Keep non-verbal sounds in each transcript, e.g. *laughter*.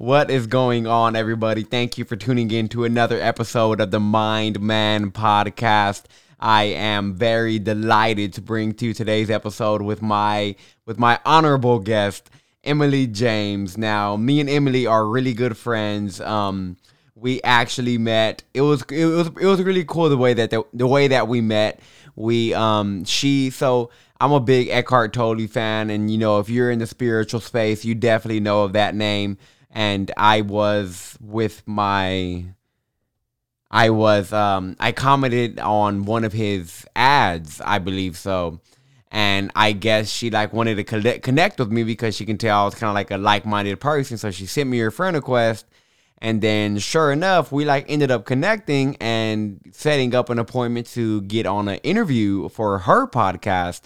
What is going on, everybody? Thank you for tuning in to another episode of the Mind Man podcast. I am very delighted to bring to you today's episode with my with my honorable guest, Emily James. Now, me and Emily are really good friends. Um, we actually met. It was it was it was really cool the way that the, the way that we met. We um she so I'm a big Eckhart Tolle fan, and you know if you're in the spiritual space, you definitely know of that name and I was with my I was um I commented on one of his ads, I believe so. And I guess she like wanted to connect connect with me because she can tell I was kind of like a like-minded person, so she sent me her friend request. And then sure enough, we like ended up connecting and setting up an appointment to get on an interview for her podcast.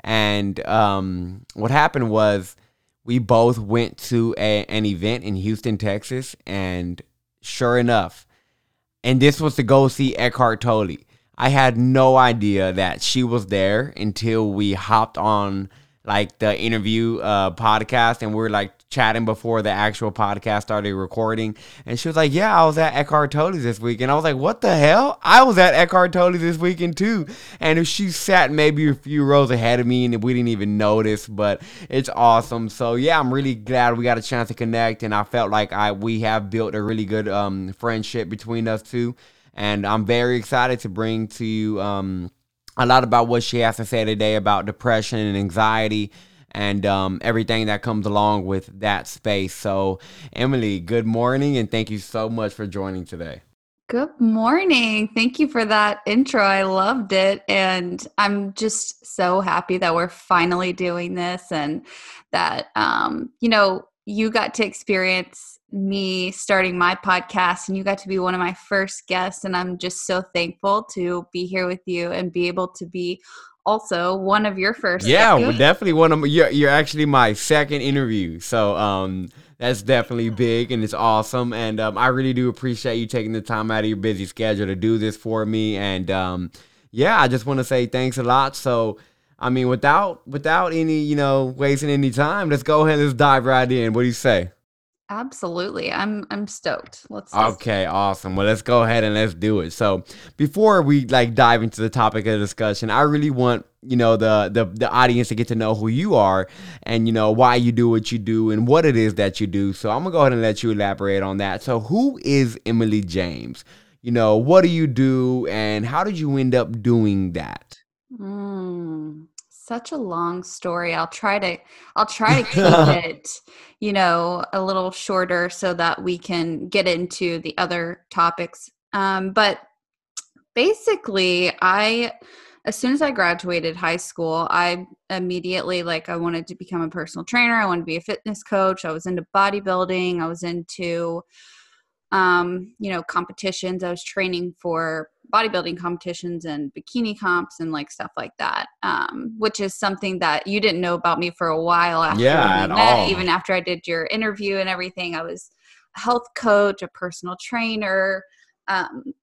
And um what happened was we both went to a, an event in Houston, Texas, and sure enough, and this was to go see Eckhart Tolle. I had no idea that she was there until we hopped on like the interview uh, podcast and we are like chatting before the actual podcast started recording. And she was like, Yeah, I was at Eckhart Tolle this week. And I was like, What the hell? I was at Eckhart Tolle this weekend too. And if she sat maybe a few rows ahead of me and we didn't even notice, but it's awesome. So yeah, I'm really glad we got a chance to connect. And I felt like I we have built a really good um, friendship between us two. And I'm very excited to bring to you um, a lot about what she has to say today about depression and anxiety and um, everything that comes along with that space. So, Emily, good morning, and thank you so much for joining today. Good morning. Thank you for that intro. I loved it. And I'm just so happy that we're finally doing this and that, um, you know, you got to experience me starting my podcast and you got to be one of my first guests. And I'm just so thankful to be here with you and be able to be also one of your first. Yeah, definitely one of my, you're, you're actually my second interview. So um, that's definitely big and it's awesome. And um, I really do appreciate you taking the time out of your busy schedule to do this for me. And um, yeah, I just want to say thanks a lot. So. I mean, without without any, you know, wasting any time, let's go ahead and let's dive right in. What do you say? Absolutely. I'm I'm stoked. Let's Okay, awesome. Well, let's go ahead and let's do it. So, before we like dive into the topic of discussion, I really want, you know, the the the audience to get to know who you are and you know why you do what you do and what it is that you do. So, I'm going to go ahead and let you elaborate on that. So, who is Emily James? You know, what do you do and how did you end up doing that? Mm such a long story. I'll try to I'll try to keep *laughs* it, you know, a little shorter so that we can get into the other topics. Um, but basically, I as soon as I graduated high school, I immediately like I wanted to become a personal trainer. I wanted to be a fitness coach. I was into bodybuilding. I was into um, you know, competitions. I was training for bodybuilding competitions and bikini comps and like stuff like that, um, which is something that you didn't know about me for a while after yeah, we met. All. Even after I did your interview and everything, I was a health coach, a personal trainer, um,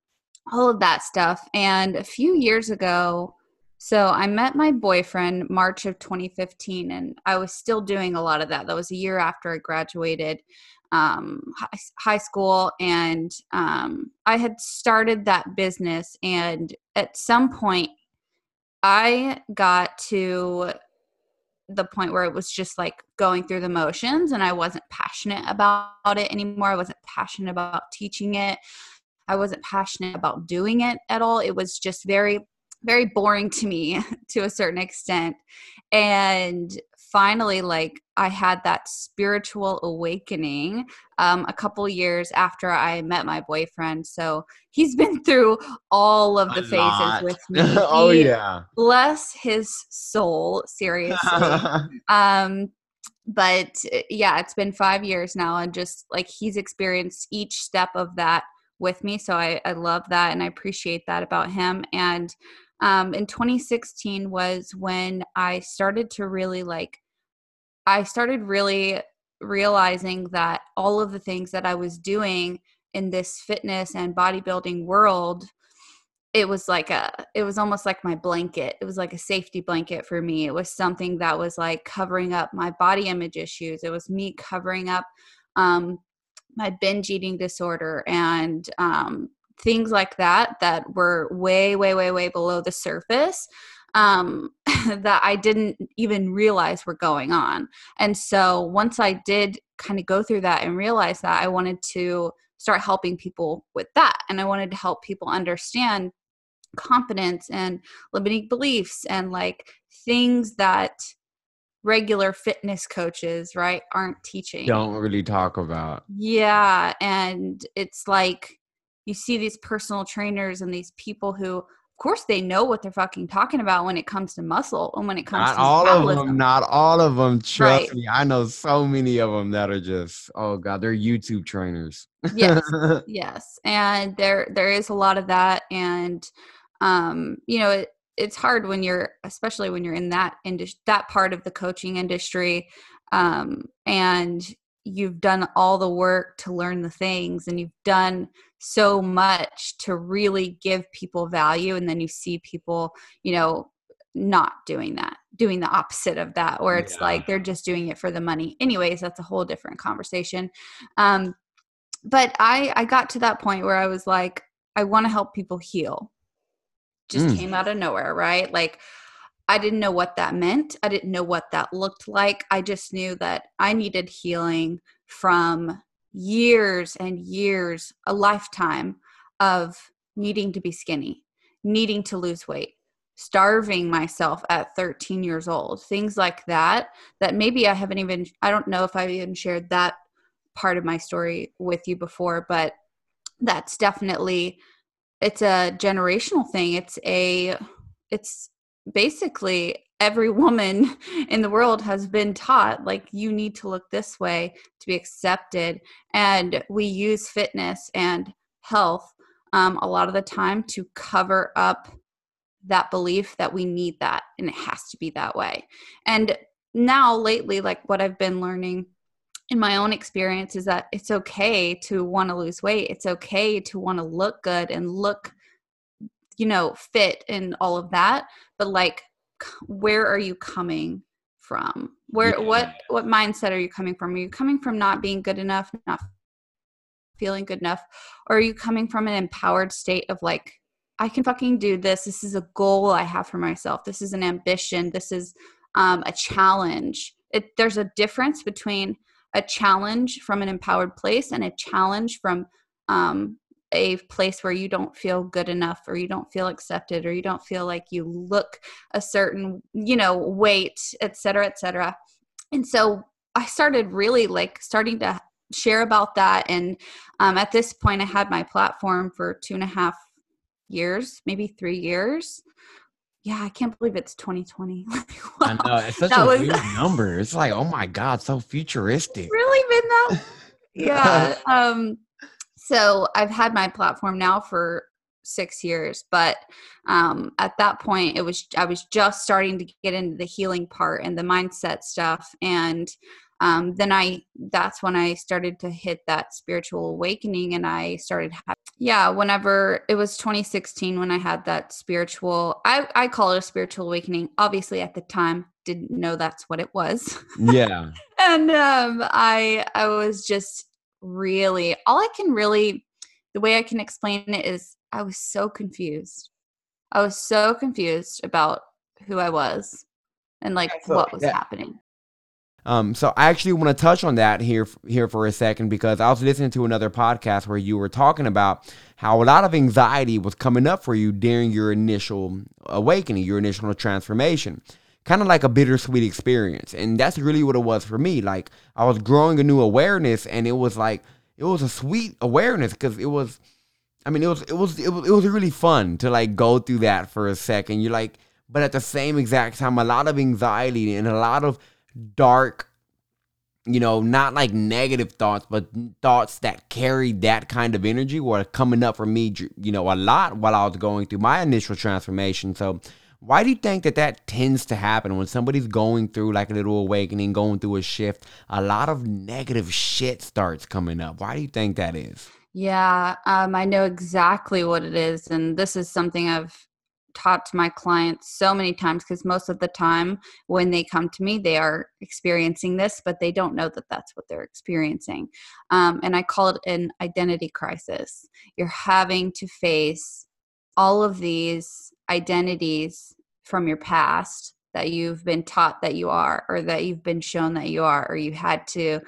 all of that stuff. And a few years ago, so I met my boyfriend March of 2015, and I was still doing a lot of that. That was a year after I graduated um, high, school and um, I had started that business. And at some point, I got to the point where it was just like going through the motions and I wasn't passionate about it anymore. I wasn't passionate about teaching it. I wasn't passionate about doing it at all. It was just very, very boring to me *laughs* to a certain extent. And finally like i had that spiritual awakening um, a couple years after i met my boyfriend. So he's *laughs* been through all of the a phases lot. with *laughs* me. Oh yeah. bless his soul seriously. *laughs* Um but uh, yeah it's been five years now and just like he's experienced each step of that with me. So i, I love that and i appreciate that about him. And um, in 2016 was when I started to really like, I started really realizing that all of the things that I was doing in this fitness and bodybuilding world it was like a it was almost like my blanket. It was like a safety blanket for me. It was something that was like covering up my body image issues. It was me covering up um my binge eating disorder and um, things like that that were way, way, way, way below the surface um, *laughs* that I didn't even realize were going on. And so once I did kind of go through that and realize that, I wanted to start helping people with that. And I wanted to help people understand confidence and limiting beliefs and like things that regular fitness coaches right aren't teaching don't really talk about yeah and it's like you see these personal trainers and these people who of course they know what they're fucking talking about when it comes to muscle and when it comes not to all metabolism. of them not all of them trust Right. me i know so many of them that are just oh god they're youtube trainers yes *laughs* yes and there there is a lot of that and um you know it, it's hard when you're especially when you're in that industry that part of the coaching industry um and you've done all the work to learn the things and you've done so much to really give people value and then you see people you know not doing that doing the opposite of that where it's Yeah. like they're just doing it for the money anyways that's a whole different conversation um but i i got to that point where i was like i want to help people heal just Mm. came out of nowhere right like i didn't know what that meant. I didn't know what that looked like. I just knew that i needed healing from years and years a lifetime of needing to be skinny needing to lose weight starving myself at 13 years old things like that that maybe i haven't even i don't know if i've even shared that part of my story with you before but that's definitely it's a generational thing. It's a it's basically every *laughs* woman in the world has been taught like you need to look this way to be accepted and we use fitness and health um, a lot of the time to cover up that belief that we need that and it has to be that way. And now lately like what i've been learning in my own experience is that it's okay to want to lose weight it's okay to want to look good and look you know fit and all of that but like where are you coming from? Where Yeah. what what mindset are you coming from? Are you coming from not being good enough not feeling good enough? Or are you coming from an empowered state of like i can fucking do this. This is a goal i have for myself. This is an ambition. This is um, a challenge. It, there's a difference between a challenge from an empowered place and a challenge from um, a place where you don't feel good enough or you don't feel accepted or you don't feel like you look a certain you know weight et cetera et cetera. And so i started really like starting to share about that and um, at this point i had my platform for two and a half years maybe three years. Yeah i can't believe it's 2020 *laughs* i know it's such That a was- weird number. It's like oh my god so futuristic. Really? Been that? *laughs* Yeah um so i've had my platform now for six years but um at that point it was i was just starting to get into the healing part and the mindset stuff and um then i that's when i started to hit that spiritual awakening and i started ha- yeah whenever it was 2016 when i had that spiritual i i call it a spiritual awakening. Obviously at the time didn't know that's what it was. Yeah. *laughs* And um i i was just really all i can really the way i can explain it is i was so confused i was so confused about who i was and like so- what was yeah. happening Um, so I actually want to touch on that here here for a second because I was listening to another podcast where you were talking about how a lot of anxiety was coming up for you during your initial awakening, your initial transformation. Kind of like a bittersweet experience. And that's really what it was for me. Like I was growing a new awareness and it was like it was a sweet awareness because it was I mean it was it was it was it was really fun to like go through that for a second. You're like but at the same exact time a lot of anxiety and a lot of dark you know not like negative thoughts but thoughts that carry that kind of energy were coming up for me you know a lot while i was going through my initial transformation so why do you think that that tends to happen when somebody's going through like a little awakening going through a shift? A lot of negative shit starts coming up. Why do you think that is? Yeah um i know exactly what it is and this is something i've taught to my clients so many times because most of the time when they come to me they are experiencing this but they don't know that that's what they're experiencing. Um, and i call it an identity crisis. You're having to face all of these identities from your past that you've been taught that you are or that you've been shown that you are or you had to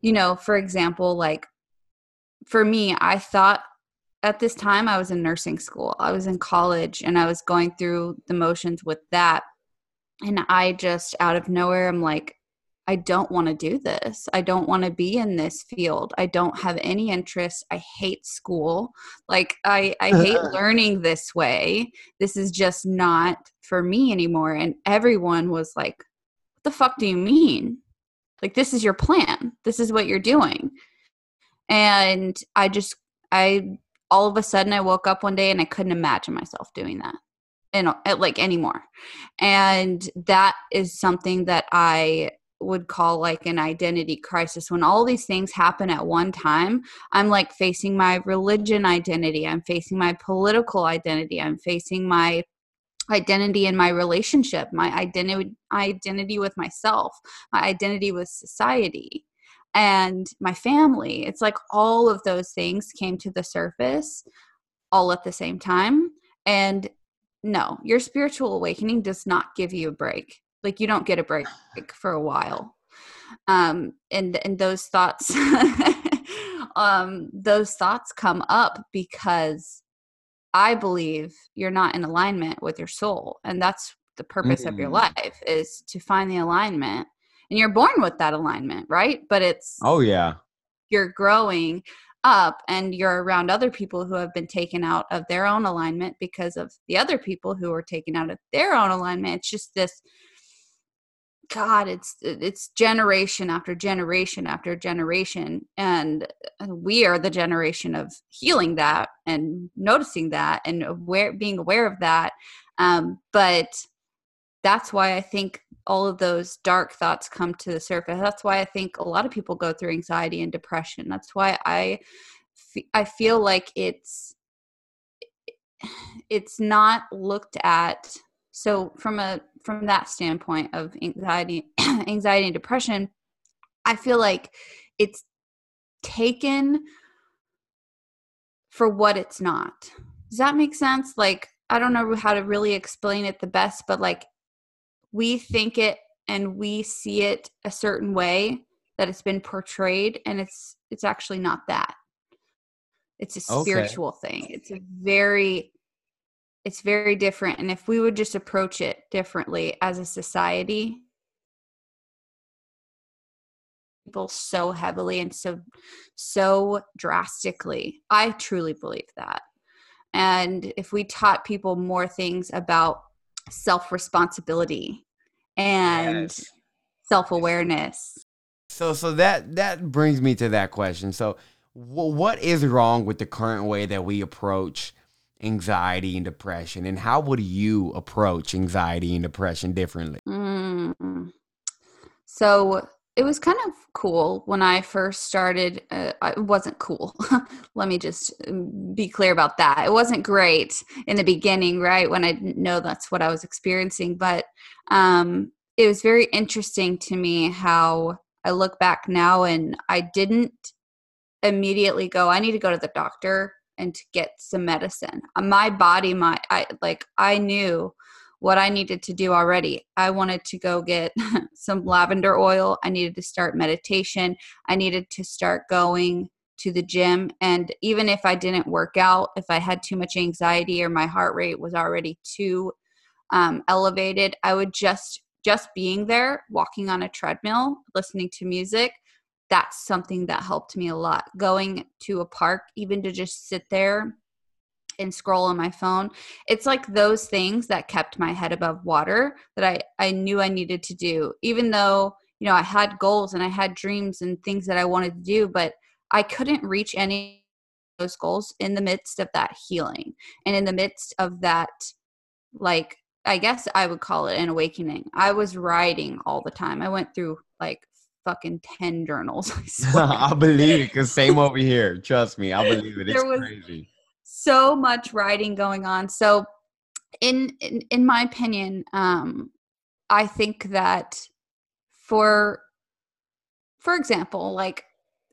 you know for example like for me i thought at this time I was in nursing school. I was in college and I was going through the motions with that. And I just out of nowhere I'm like I don't want to do this. I don't want to be in this field. I don't have any interest. I hate school. Like I I hate *laughs* learning this way. This is just not for me anymore. And everyone was like, "What the fuck do you mean? Like this is your plan. This is what you're doing." And I just I all of a sudden I woke up one day and I couldn't imagine myself doing that and like anymore. And that is something that I would call like an identity crisis when all these things happen at one time i'm like facing my religion identity i'm facing my political identity i'm facing my identity in my relationship my identity identity with myself my identity with society and my family. It's like all of those things came to the surface all at the same time. And no, your spiritual awakening does not give you a break. Like you don't get a break for a while. Um, and and those thoughts, *laughs* um, those thoughts come up because I believe you're not in alignment with your soul, and that's the purpose mm. of your mm. life is to find the alignment and you're born with that alignment right but it's oh yeah you're growing up and you're around other people who have been taken out of their own alignment because of the other people who are taken out of their own alignment it's just this god it's it's generation after generation after generation and we are the generation of healing that and noticing that and aware being aware of that um, but that's why I think all of those dark thoughts come to the surface. That's why I think a lot of people go through anxiety and depression. That's why I I feel like it's *sighs* it's not looked at so from a from that standpoint of anxiety *clears throat* anxiety and depression I feel like it's taken for what it's not. Does that make sense? Like I don't know how to really explain it the best, but like we think it and we see it a certain way that it's been portrayed and it's it's actually not that it's a spiritual okay. thing it's a very it's very different and if we would just approach it differently as a society people so heavily and so so drastically i truly believe that and if we taught people more things about self responsibility and yes. self awareness. So, so that that brings me to that question. So, what is wrong with the current way that we approach anxiety and depression, and how would you approach anxiety and depression differently? Mm. So, it was kind of cool when I first started. Uh, it wasn't cool. *laughs* Let me just um, be clear about that. It wasn't great in the beginning, right? When I didn't know that's what I was experiencing. But um, it was very interesting to me how I look back now and I didn't immediately go, I need to go to the doctor and to get some medicine. My body, my, I like, I knew what I needed to do already. I wanted to go get *laughs* some lavender oil. I needed to start meditation. I needed to start going to the gym. And even if I didn't work out, if I had too much anxiety or my heart rate was already too um, elevated, I would just just being there, walking on a treadmill, listening to music. That's something that helped me a lot. Going to a park, even to just sit there and scroll on my phone. It's like those things that kept my head above water that I, I knew I needed to do, even though, you know, I had goals and I had dreams and things that I wanted to do, but I couldn't reach any of those goals in the midst of that healing and in the midst of that, like, I guess I would call it an awakening. I was riding all the time. I went through like fucking 10 journals. *laughs* *laughs* I, believe it because same over here. Trust me, I believe it. It's crazy so much writing going on. So in, in in my opinion, um, I think that for for example, like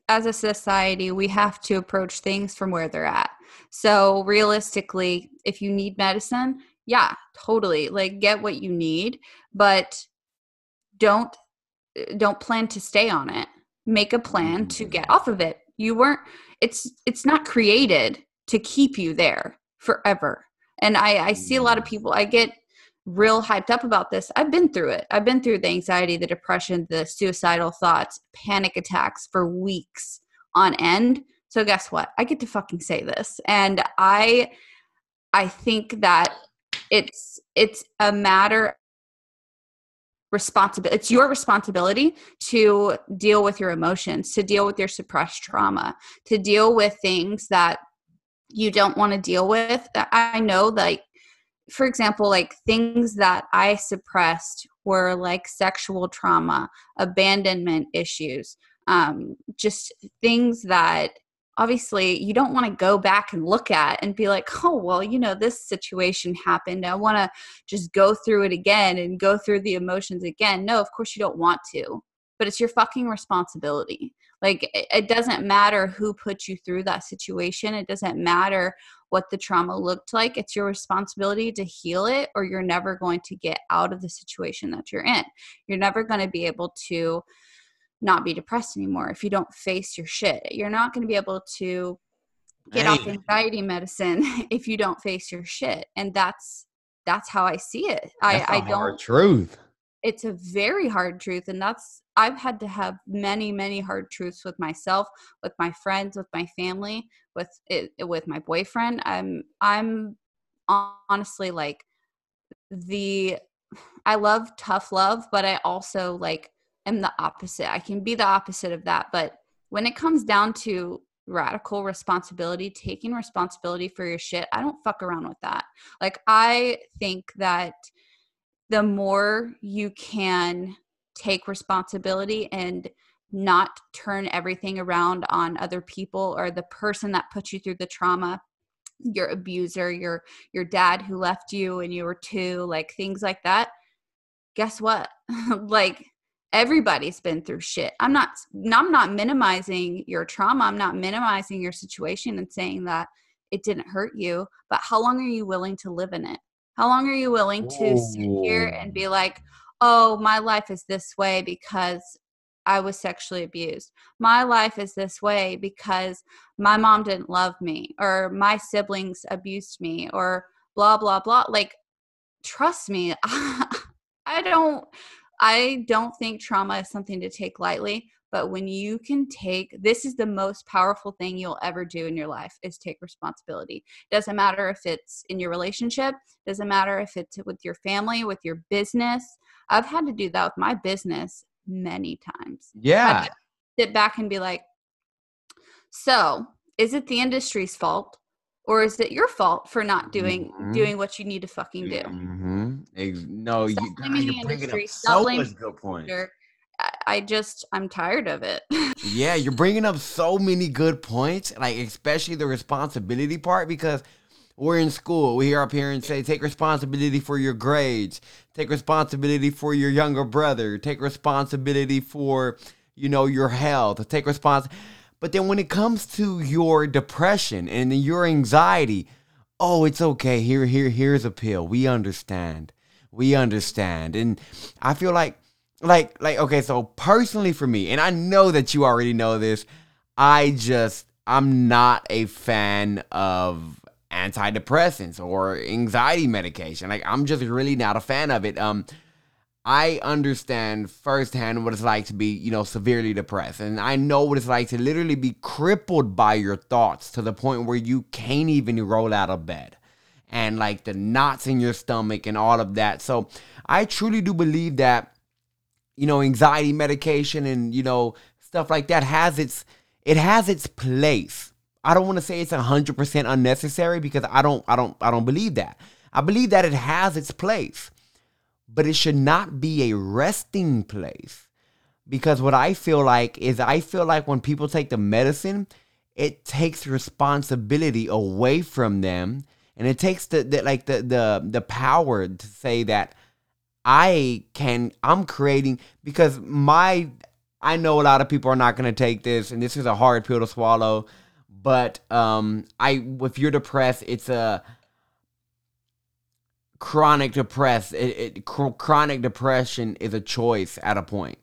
as a society, we have to approach things from where they're at. So realistically, if you need medicine, yeah, totally. Like get what you need, but don't don't plan to stay on it. Make a plan to get off of it. You weren't it's it's not created to keep you there forever. And I I see a lot of mm. people I get real hyped up about this. I've been through it. I've been through the anxiety, the depression, the suicidal thoughts, panic attacks for weeks on end. So guess what? I get to fucking say this. And I I think that it's it's a matter responsibility it's your responsibility to deal with your emotions to deal with your suppressed trauma to deal with things that you don't want to deal with. I know like for example, like things that I suppressed were like sexual trauma, abandonment issues, um, just things that obviously you don't want to go back and look at and be like, oh, well, you know, this situation happened. I want to just go through it again and go through the emotions again. No, of course you don't want to, but it's your fucking responsibility. Like, it doesn't matter who put you through that situation. It doesn't matter what the trauma looked like. It's your responsibility to heal it, or you're never going to get out of the situation that you're in. You're never going to be able to not be depressed anymore if you don't face your shit. You're not going to be able to get off anxiety medicine *laughs* if you don't face your shit. And that's that's how I see it. That's I, I don't truth. It's a very hard truth, and that's I've had to have many, many hard truths with myself, with my friends, with my family, with it, with my boyfriend. I'm I'm honestly like the I love tough love, but I also like am the opposite. I can be the opposite of that, but when it comes down to radical responsibility, taking responsibility for your shit, I don't fuck around with that. Like I think that the more you can take responsibility and not turn everything around on other people or the person that put you through the trauma your abuser your your dad who left you when you were 2 like things like that guess what *laughs* like everybody's been through shit i'm not i'm not minimizing your trauma i'm not minimizing your situation and saying that it didn't hurt you but how long are you willing to live in it how long are you willing to sit here and be like oh, my life is this way because I was sexually abused. My life is this way because my mom didn't love me or my siblings abused me or blah blah blah. Like trust me, *laughs* I don't I don't think trauma is something to take lightly, but when you can take this is the most powerful thing you'll ever do in your life is take responsibility. Doesn't matter if it's in your relationship, doesn't matter if it's with your family, with your business, I've had to do that with my business many times. Yeah. sit back and be like, so is it the industry's fault? Or is it your fault for not doing mm-hmm. doing what you need to fucking do? Mm-hmm. No, you, God, you're bringing up so much good points. I just I'm tired of it. *laughs* yeah, you're bringing up so many good points, like especially the responsibility part because we're in school. We hear our parents say, take responsibility for your grades, take responsibility for your younger brother, take responsibility for, you know, your health, take response. But then when it comes to your depression and your anxiety, oh, it's okay. Here, here, here's a pill. We understand. We understand. And I feel like, like, like, okay, so personally for me, and I know that you already know this, I just, I'm not a fan of antidepressants or anxiety medication. Like I'm just really not a fan of it. Um I understand firsthand what it's like to be, you know, severely depressed. And I know what it's like to literally be crippled by your thoughts to the point where you can't even roll out of bed. And like the knots in your stomach and all of that. So I truly do believe that, you know, anxiety medication and, you know, stuff like that has its it has its place I don't want to say it's 100% unnecessary because I don't I don't I don't believe that. I believe that it has its place. But it should not be a resting place. Because what I feel like is I feel like when people take the medicine, it takes responsibility away from them and it takes the, the like the the the power to say that I can I'm creating because my I know a lot of people are not going to take this and this is a hard pill to swallow but um I if you're depressed it's a chronic depressed it, it chronic depression is a choice at a point.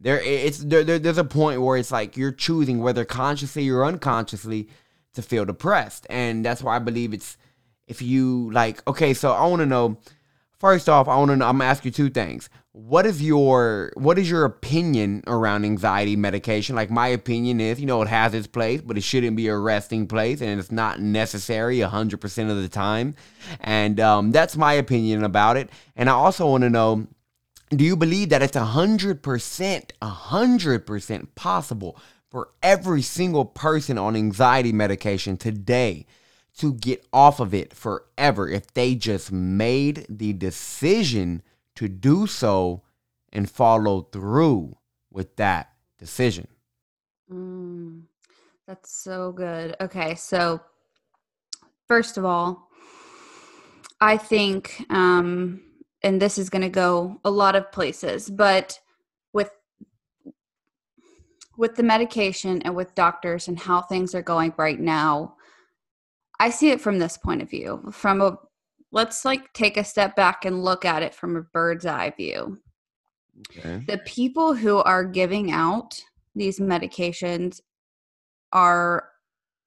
There it's there, there, there's a point where it's like you're choosing whether consciously or unconsciously to feel depressed. And that's why i believe it's if you like okay so i want to know first off i want to know i'm gonna ask you two things. What is your what is your opinion around anxiety medication? Like my opinion is you know it has its place but it shouldn't be a resting place and it's not necessary 100% of the time. And um, that's my opinion about it. And i also want to know do you believe that it's 100% 100% possible for every single person on anxiety medication today to get off of it forever if they just made the decision to do so and follow through with that decision. Mm, that's so good. Okay, so first of all, I think, um, and this is going to go a lot of places, but with with the medication and with doctors and how things are going right now, I see it from this point of view, from a let's like take a step back and look at it from a bird's eye view. Okay. The people who are giving out these medications are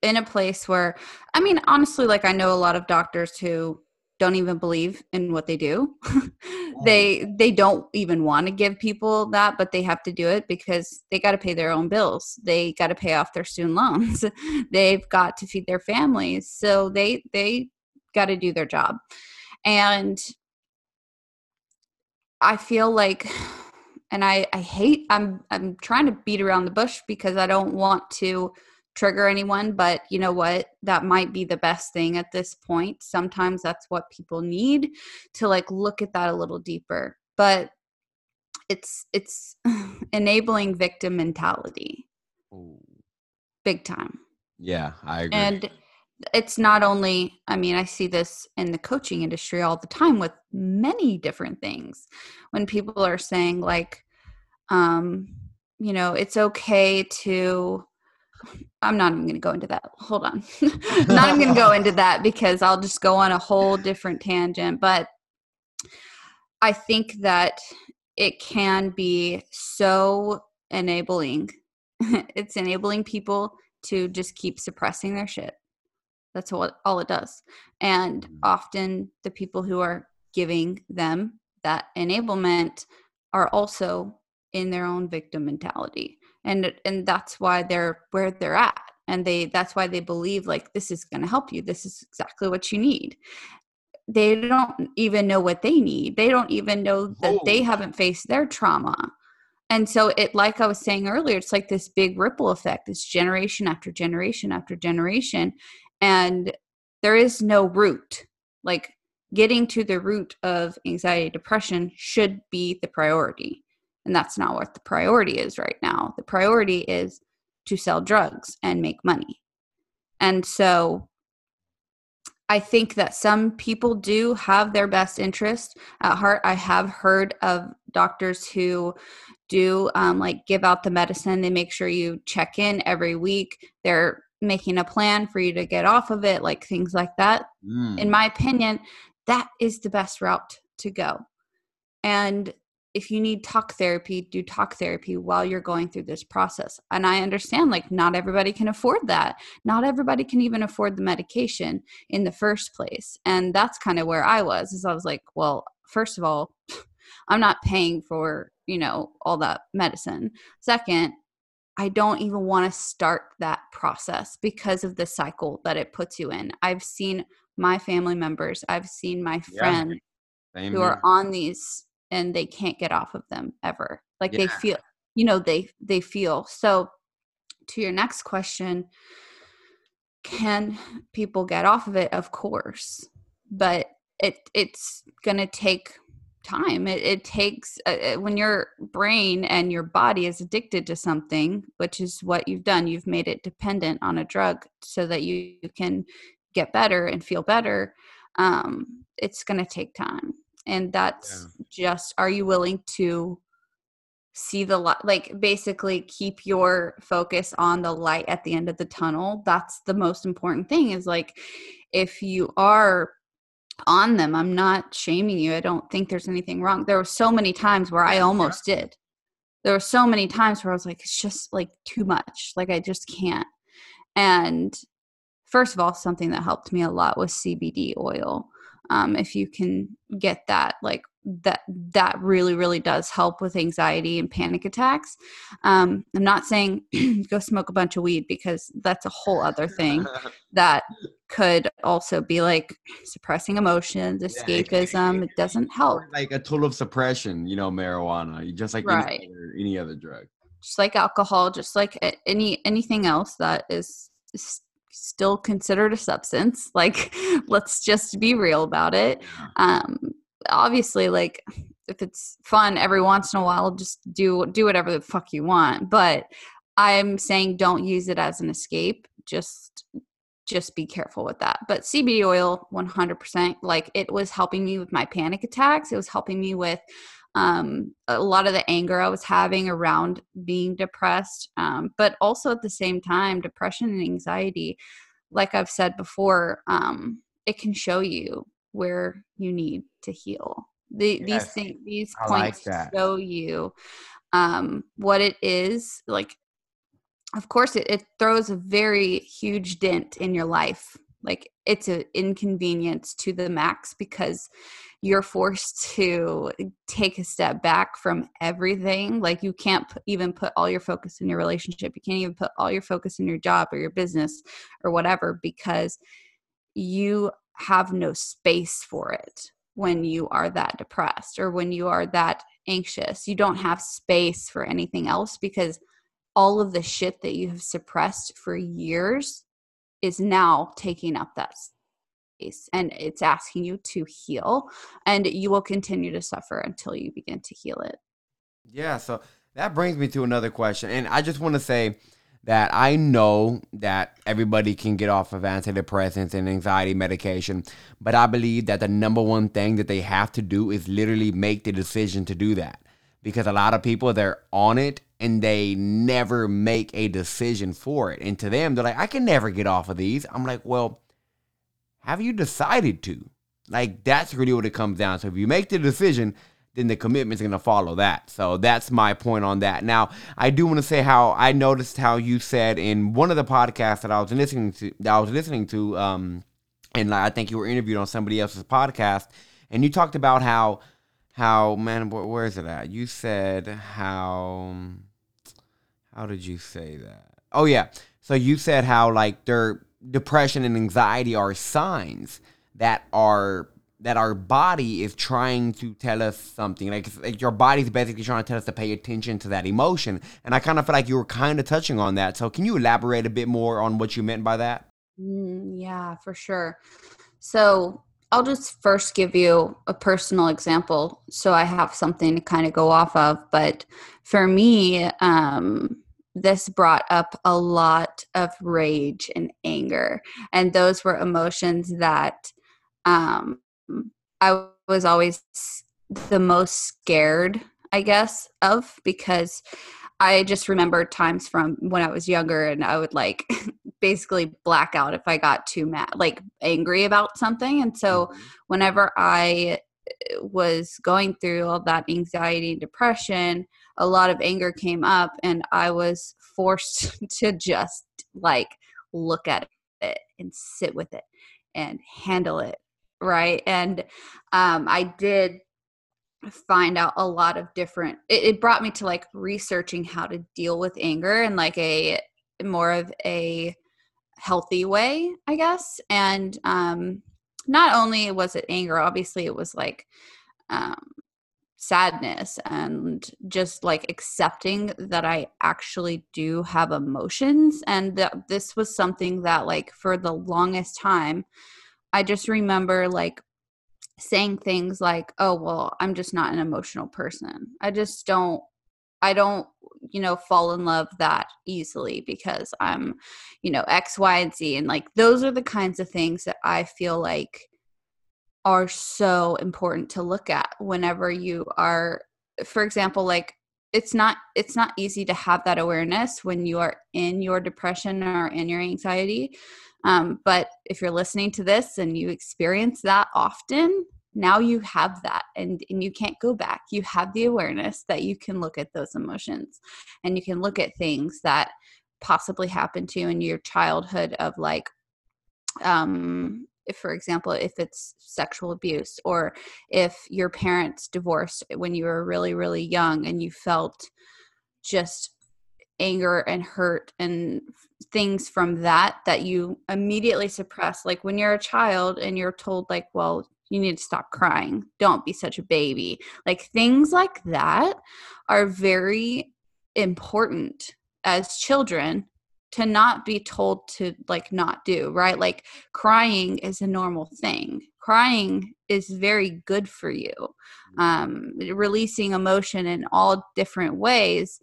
in a place where I mean honestly like I know a lot of doctors who don't even believe in what they do. *laughs* they they don't even want to give people that, but they have to do it because they got to pay their own bills. They got to pay off their student loans. *laughs* They've got to feed their families. So they they got to do their job. And I feel like *sighs* and I I hate I'm I'm trying to beat around the bush because I don't want to trigger anyone, but you know what? That might be the best thing at this point. Sometimes that's what people need to like look at that a little deeper. But it's it's *sighs* enabling victim mentality. Ooh. Big time. Yeah, I agree. And it's not only i mean i see this in the coaching industry all the time with many different things when people are saying like um you know it's okay to i'm not even going to go into that hold on *laughs* not even going to go *laughs* into that because i'll just go on a whole different tangent but i think that it can be so enabling *laughs* it's enabling people to just keep suppressing their shit that's what all it does. And mm-hmm. often the people who are giving them that enablement are also in their own victim mentality. And and that's why they're where they're at. And they that's why they believe like this is going to help you. This is exactly what you need. They don't even know what they need. They don't even know that oh. they haven't faced their trauma. And so it like I was saying earlier, it's like this big ripple effect. It's generation after generation after generation and there is no root like getting to the root of anxiety depression should be the priority and that's not what the priority is right now the priority is to sell drugs and make money and so i think that some people do have their best interest at heart i have heard of doctors who do um, like give out the medicine they make sure you check in every week they're making a plan for you to get off of it, like things like that. Mm. In my opinion, that is the best route to go. And if you need talk therapy, do talk therapy while you're going through this process. And I understand, like, not everybody can afford that. Not everybody can even afford the medication in the first place. And that's kind of where I was, is I was like, well, first of all, *laughs* I'm not paying for, you know, all that medicine. Second, I don't even want to start that process because of the cycle that it puts you in. I've seen my family members, I've seen my friends yeah, who here. are on these and they can't get off of them ever. Like yeah. they feel, you know, they they feel. So to your next question, can people get off of it? Of course. But it it's going to take time it, it takes uh, uh, when your brain and your body is addicted to something which is what you've done you've made it dependent on a drug so that you, you can get better and feel better um it's going to take time and that's yeah. just are you willing to see the light like basically keep your focus on the light at the end of the tunnel? That's the most important thing is like if you are on them i'm not shaming you. I don't think there's anything wrong. There were so many times where i almost did. There were so many times where i was like it's just like too much. Like i just can't. And first of all something that helped me a lot was cbd oil um, if you can get that like that that really really does help with anxiety and panic attacks. Um, i'm not saying *clears throat* go smoke a bunch of weed because that's a whole other thing *laughs* that could also be like suppressing emotions escapism yeah, it, it, it, doesn't help. like a tool of suppression you know marijuana just like right. any, other, any other drug. Just like alcohol just like any anything else that is, is still considered a substance like *laughs* let's just be real about it. Um obviously like if it's fun every once in a while just do do whatever the fuck you want but i'm saying don't use it as an escape just just be careful with that. But cbd oil 100% like it was helping me with my panic attacks it was helping me with um, a lot of the anger i was having around being depressed um, but also at the same time depression and anxiety like i've said before um, it can show you where you need to heal. The, yes, these things, these I points like show you um, what it is. Like, of course, it, it throws a very huge dent in your life. Like, it's an inconvenience to the max because you're forced to take a step back from everything. Like, you can't even put all your focus in your relationship. You can't even put all your focus in your job or your business or whatever because you have no space for it when you are that depressed or when you are that anxious. You don't have space for anything else because all of the shit that you have suppressed for years is now taking up that space and it's asking you to heal and you will continue to suffer until you begin to heal it. Yeah, so that brings me to another question and I just want to say that I know that everybody can get off of antidepressants and anxiety medication, but I believe that the number one thing that they have to do is literally make the decision to do that. Because a lot of people, they're on it and they never make a decision for it. And to them, they're like, I can never get off of these. I'm like, well, have you decided to? Like, that's really what it comes down to. If you make the decision, then the commitment's going to follow that. So that's my point on that. Now, I do want to say how I noticed how you said in one of the podcasts that I was listening to, that I was listening to, um, and I think you were interviewed on somebody else's podcast, and you talked about how, how man, where is it at? You said how, how did you say that? Oh yeah, so you said how like their depression and anxiety are signs that are that our body is trying to tell us something. Like, like your body's basically trying to tell us to pay attention to that emotion. And I kind of feel like you were kind of touching on that. So can you elaborate a bit more on what you meant by that? Mm, yeah, for sure. So I'll just first give you a personal example so I have something to kind of go off of. But for me, um, this brought up a lot of rage and anger. And those were emotions that um, I was always the most scared, I guess, of because I just remember times from when I was younger and I would like *laughs* basically black out if I got too mad, like angry about something. And so mm-hmm. whenever I eh, was going through all that anxiety and depression, a lot of anger came up and I was forced *laughs* to just like look at it and sit with it and handle it right? And um, i did find out a lot of different it, it, brought me to like researching how to deal with anger in like a more of a healthy way i guess. And um not only was it anger obviously it was like um sadness and just like accepting that I actually do have emotions and that this was something that like for the longest time I just remember like saying things like, oh, well, I'm just not an emotional person. I just don't I don't you know fall in love that easily because i'm you know x y and z and like those are the kinds of things that i feel like are so important to look at whenever you are for example like it's not it's not easy to have that awareness when you are in your depression or in your anxiety um, but if you're listening to this and you experience that often now you have that and, and you can't go back. You have the awareness that you can look at those emotions and you can look at things that possibly happened to you in your childhood of like um if for example if it's sexual abuse or if your parents divorced when you were really really young and you felt just anger and hurt and things from that that you immediately suppress like when you're a child and you're told like well you need to stop crying. Don't be such a baby. Like things like that are very important as children to not be told to like not do right? Like crying is a normal thing. Crying is very good for you. Um releasing emotion in all different ways.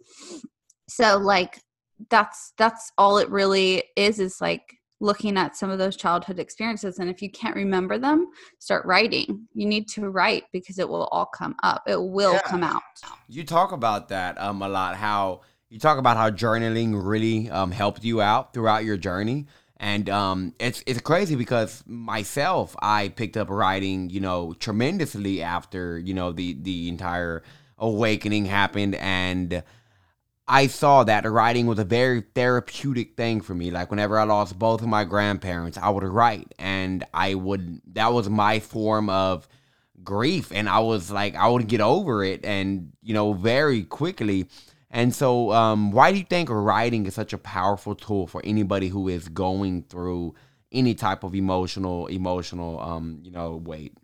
So like that's that's all it really is is like looking at some of those childhood experiences. And if you can't remember them start writing. You need to write because it will all come up. It will yeah. come out. You talk about that um a lot how you talk about how journaling really um helped you out throughout your journey and um it's it's crazy because myself I picked up writing you know tremendously after you know the the entire awakening happened and I saw that writing was a very therapeutic thing for me. Like whenever I lost both of my grandparents, I would write and I would that was my form of grief and I was like I would get over it and you know very quickly. And so um why do you think writing is such a powerful tool for anybody who is going through any type of emotional emotional um you know weight?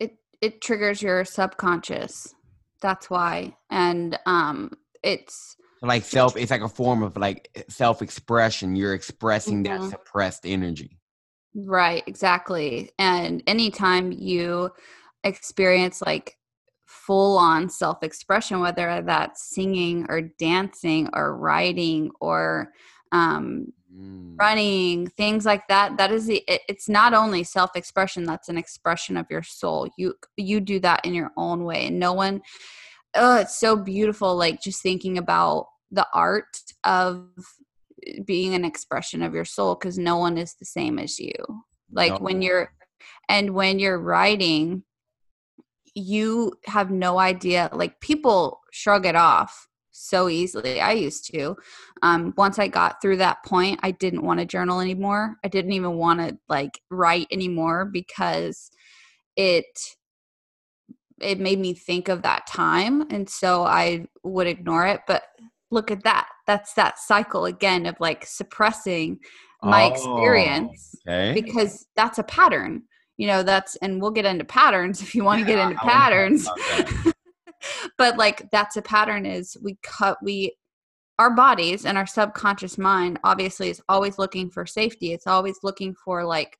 It it triggers your subconscious. That's why. And um it's like self it's like a form of like self-expression you're expressing mm-hmm. that suppressed energy right exactly and anytime you experience like full on self-expression whether that's singing or dancing or writing or um, mm. running things like that that is the it, it's not only self-expression that's an expression of your soul you you do that in your own way and no one oh it's so beautiful like just thinking about the art of being an expression of your soul because no one is the same as you like no. when you're and when you're writing you have no idea like people shrug it off so easily i used to um, once i got through that point i didn't want to journal anymore i didn't even want to like write anymore because it it made me think of that time and so i would ignore it but look at that that's that cycle again of like suppressing my oh, experience okay. because that's a pattern you know that's and we'll get into patterns if you want to yeah, get into patterns. *laughs* but like that's a pattern is we cut we our bodies and our subconscious mind obviously is always looking for safety. It's always looking for like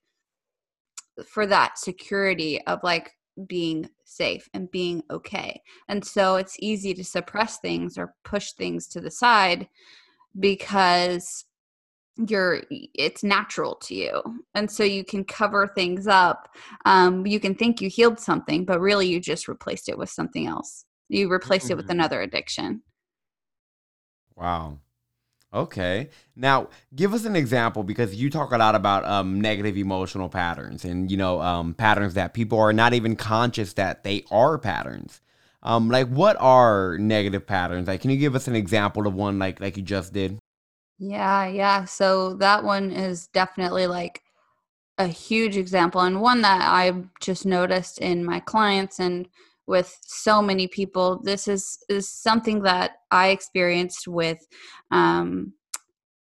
for that security of like being safe and being okay. And so it's easy to suppress things or push things to the side because you're it's natural to you and so you can cover things up um, you can think you healed something but really you just replaced it with something else you replaced mm-hmm. it with mm. another addiction wow Okay. Now, give us an example because you talk a lot about um, negative emotional patterns and, you know, um, patterns that people are not even conscious that they are patterns. Um, like, what are negative patterns? Like, can you give us an example of one like like you just did? Yeah, yeah. So that one is definitely like a huge example and one that I've just noticed in my clients and with so many people. This is is something that I experienced with um,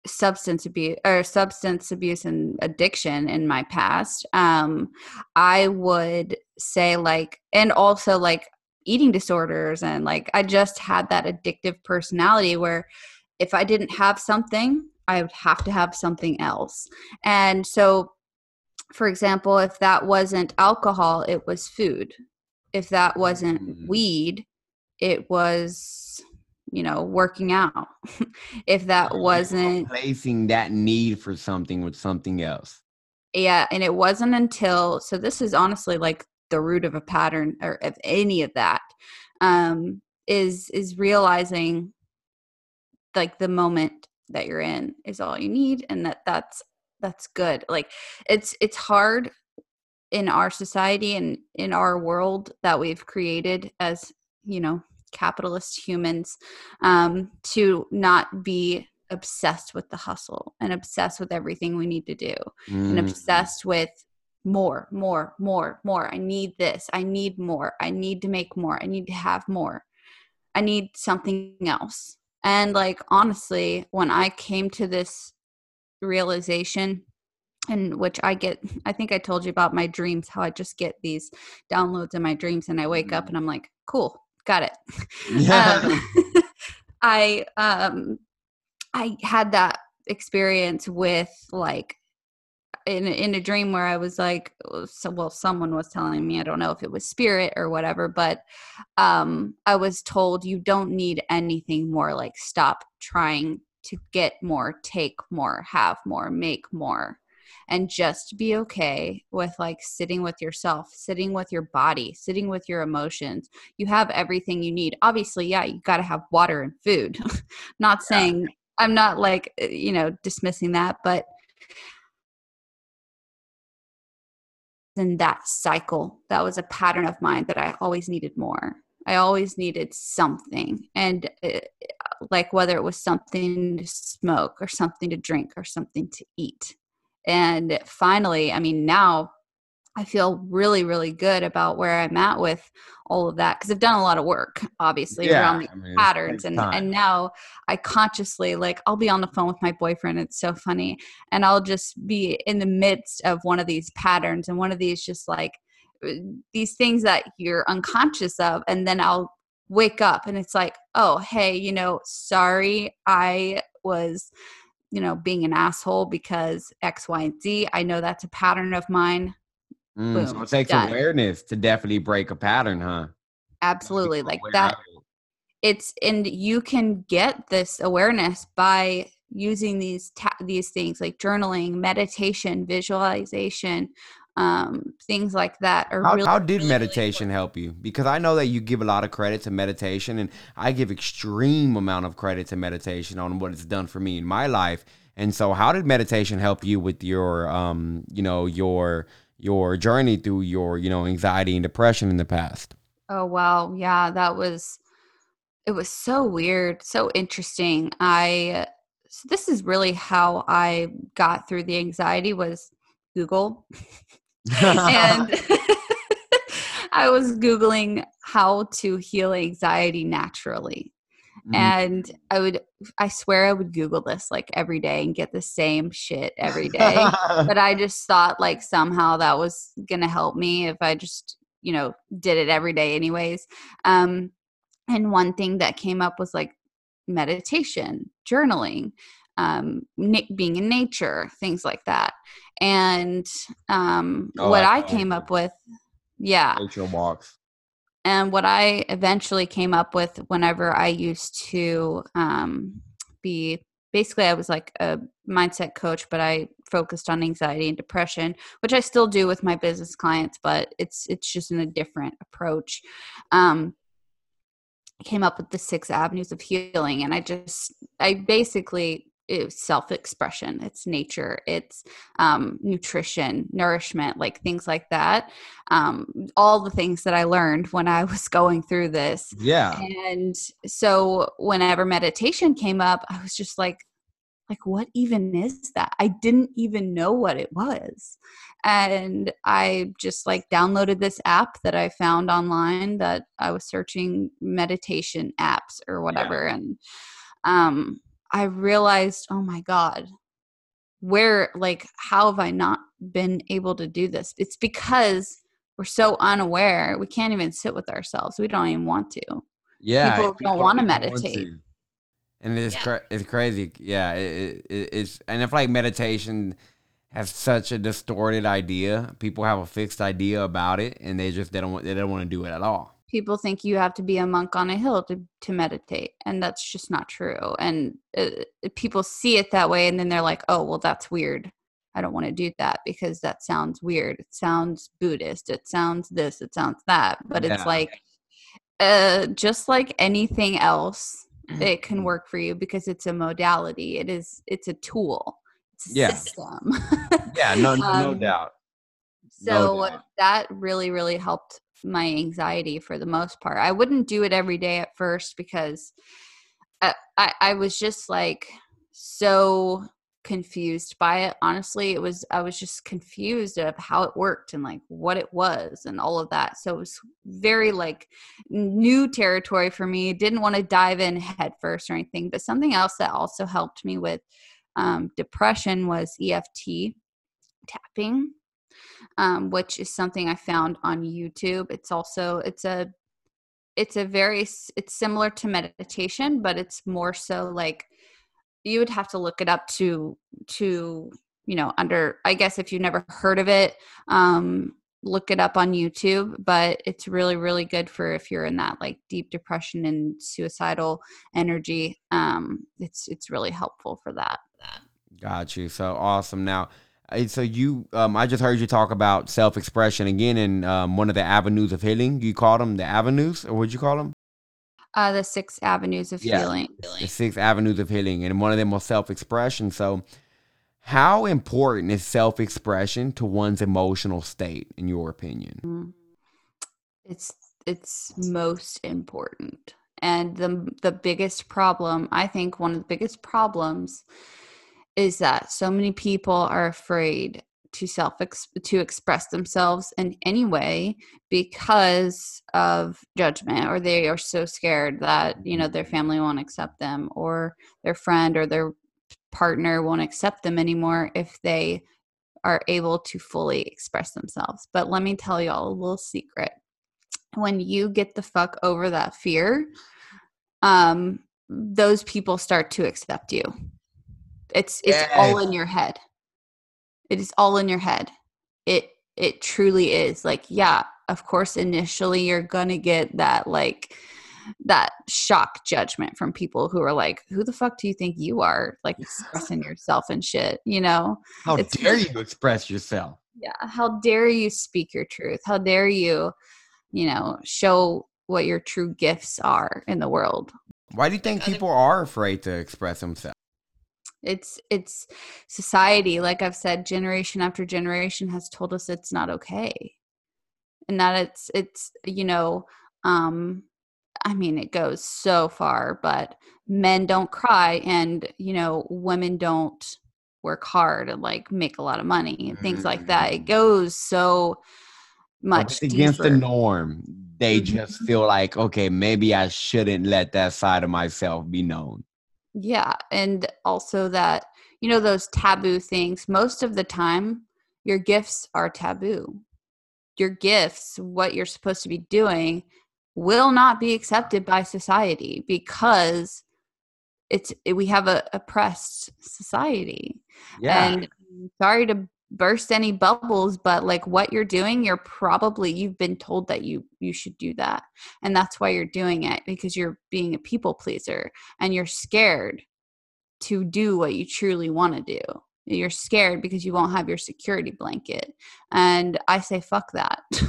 substance abuse or substance abuse and addiction in my past. Um, I would say like, and also like eating disorders, and like I just had that addictive personality where if I didn't have something, I would have to have something else, and so for example, if that wasn't alcohol, it was food if that wasn't mm. weed, it was you know, working out. *laughs* if that wasn't replacing that need for something with something else. Yeah, and it wasn't until so this is honestly like the root of a pattern or of any of that um is is realizing like the moment that you're in is all you need and that that's that's good. Like it's it's hard in our society and in our world that we've created as you know capitalist humans um, to not be obsessed with the hustle and obsessed with everything we need to do mm. and obsessed with more more more more. I need this. I need more. I need to make more. I need to have more. I need something else and like honestly when i came to this realization and which I get I think I told you about my dreams how I just get these downloads in my dreams and I wake up mm-hmm. and I'm like cool got it yeah. um, *laughs* I um I had that experience with like in in a dream where I was like so well someone was telling me I don't know if it was spirit or whatever but um I was told you don't need anything more like stop trying to get more take more have more make more and just be okay with like sitting with yourself, sitting with your body, sitting with your emotions. You have everything you need. Obviously, yeah, you got to have water and food. *laughs* not saying I'm not like, uh, you know, dismissing that, but in that cycle, that was a pattern of mine that I always needed more. I always needed something. And it, uh, like whether it was something to smoke or something to drink or something to eat. And finally, I mean, now I feel really, really good about where I'm at with all of that because I've done a lot of work, obviously, yeah, around the I mean, patterns. And and now I consciously like I'll be on the phone with my boyfriend. It's so funny, and I'll just be in the midst of one of these patterns and one of these just like uh, these things that you're unconscious of, and then I'll wake up and it's like, oh, hey, you know, sorry, I was you know, being an asshole because X, Y, and Z. I know that's a pattern of mine. Mm, Boom, so it takes done. awareness to definitely break a pattern, huh? Absolutely. Like that. It's and you can get this awareness by using these ta- these things like journaling, meditation, visualization, um, things like that are how, really, how did really, meditation help you because i know that you give a lot of credit to meditation and i give extreme amount of credit to meditation on what it's done for me in my life and so how did meditation help you with your um you know your your journey through your you know anxiety and depression in the past? Oh wow yeah that was it was so weird so interesting. I so this is really how i got through the anxiety was google. *laughs* And *laughs* *laughs* I was Googling how to heal anxiety naturally. Mm. And I would, I swear I would Google this like every day and get the same shit every day. but *laughs* I just thought like somehow that was going to help me if I just, you know, did it every day, anyways. Um, and one thing that came up was like meditation, journaling um, being in nature, things like that. And um, oh, what I, I came up with, yeah, nature walks. And what I eventually came up with whenever I used to um, be basically, I was like a mindset coach, but I focused on anxiety and depression, which I still do with my business clients, but it's it's just in a different approach. Um, came up with the six avenues of healing and i just i basically it's self-expression it's nature it's um, nutrition nourishment like things like that. Um, all the things that i learned when i was going through this. Yeah. And so whenever meditation came up i was just like like what even is that? I didn't even know what it was. And i just like downloaded this app that i found online that i was searching meditation apps or whatever. Yeah. and um I realized, oh my God, where, like, how have I not been able to do this? It's because we're so unaware. We can't even sit with ourselves. We don't even want to. Yeah. People, people don't want to meditate. And it's, yeah. Cra- it's crazy. Yeah. It, it, it's, and if like meditation has such a distorted idea, people have a fixed idea about it and they just, they don't, they don't want to do it at all. People think you have to be a monk on a hill to, to meditate and that's just not true. And uh, people see it that way and then they're like oh well that's weird. I don't want to do that because that sounds weird. It sounds buddhist. It sounds this. It sounds that. But yeah. it's like uh, just like anything else it can work for you because it's a modality. It is it's a tool. It's a yeah. system. Yeah no no *laughs* um, doubt. So no that really really helped my anxiety for the most part. I wouldn't do it every day at first because I, I, I was just like so confused by it. Honestly it was i was just confused of how it worked and like what it was and all of that. So it was very like new territory for me. Didn't want to dive in head first or anything but something else that also helped me with um, depression was eft tapping um, which is something I found on YouTube. It's also it's a it's a very it's similar to meditation, but it's more so like you would have to look it up to to you know under I guess if you've never heard of it, um, look it up on YouTube. But it's really really good for if you're in that like deep depression and suicidal energy. Um, it's it's really helpful for that. Got you. So awesome. Now so you, um, I just heard you talk about self-expression again in um, one of the avenues of healing. You call them the avenues, or what'd you call them? Uh, the six avenues of yeah, healing. The six avenues of healing, and one of them was self-expression. So, how important is self-expression to one's emotional state, in your opinion? Mm-hmm. It's it's most important, and the the biggest problem, I think, one of the biggest problems is that so many people are afraid to self to express themselves in any way because of judgment or they are so scared that you know their family won't accept them or their friend or their partner won't accept them anymore if they are able to fully express themselves. But let me tell y'all a little secret. When you get the fuck over that fear um those people start to accept you it's it's yes. all in your head. It is all in your head. It it truly is. Like, yeah, of course initially you're gonna get that like that shock judgment from people who are like, "Who the fuck do you think you are?" Like *laughs* expressing yourself and shit. You know? How it's, dare you express yourself? Yeah. How dare you speak your truth? How dare you, you know, show what your true gifts are in the world? Why do you think people are afraid to express themselves? It's it's society like i've said generation after generation has told us it's not okay and that it's it's you know um i mean it goes so far but men don't cry and you know women don't work hard and like make a lot of money and things like that it mm. goes so much against deeper. the norm they mm-hmm. just feel like okay maybe i shouldn't let that side of myself be known yeah. And also that, you know, those taboo things, most of the time, your gifts are taboo. Your gifts, what you're supposed to be doing, will not be accepted by society because it's we have a oppressed society. Yeah. And mm, sorry to burst any bubbles but like what you're doing you're probably you've been told that you you should do that and that's why you're doing it because you're being a people pleaser and you're scared to do what you truly want to do. You're scared because you won't have your security blanket and i say fuck that. *laughs*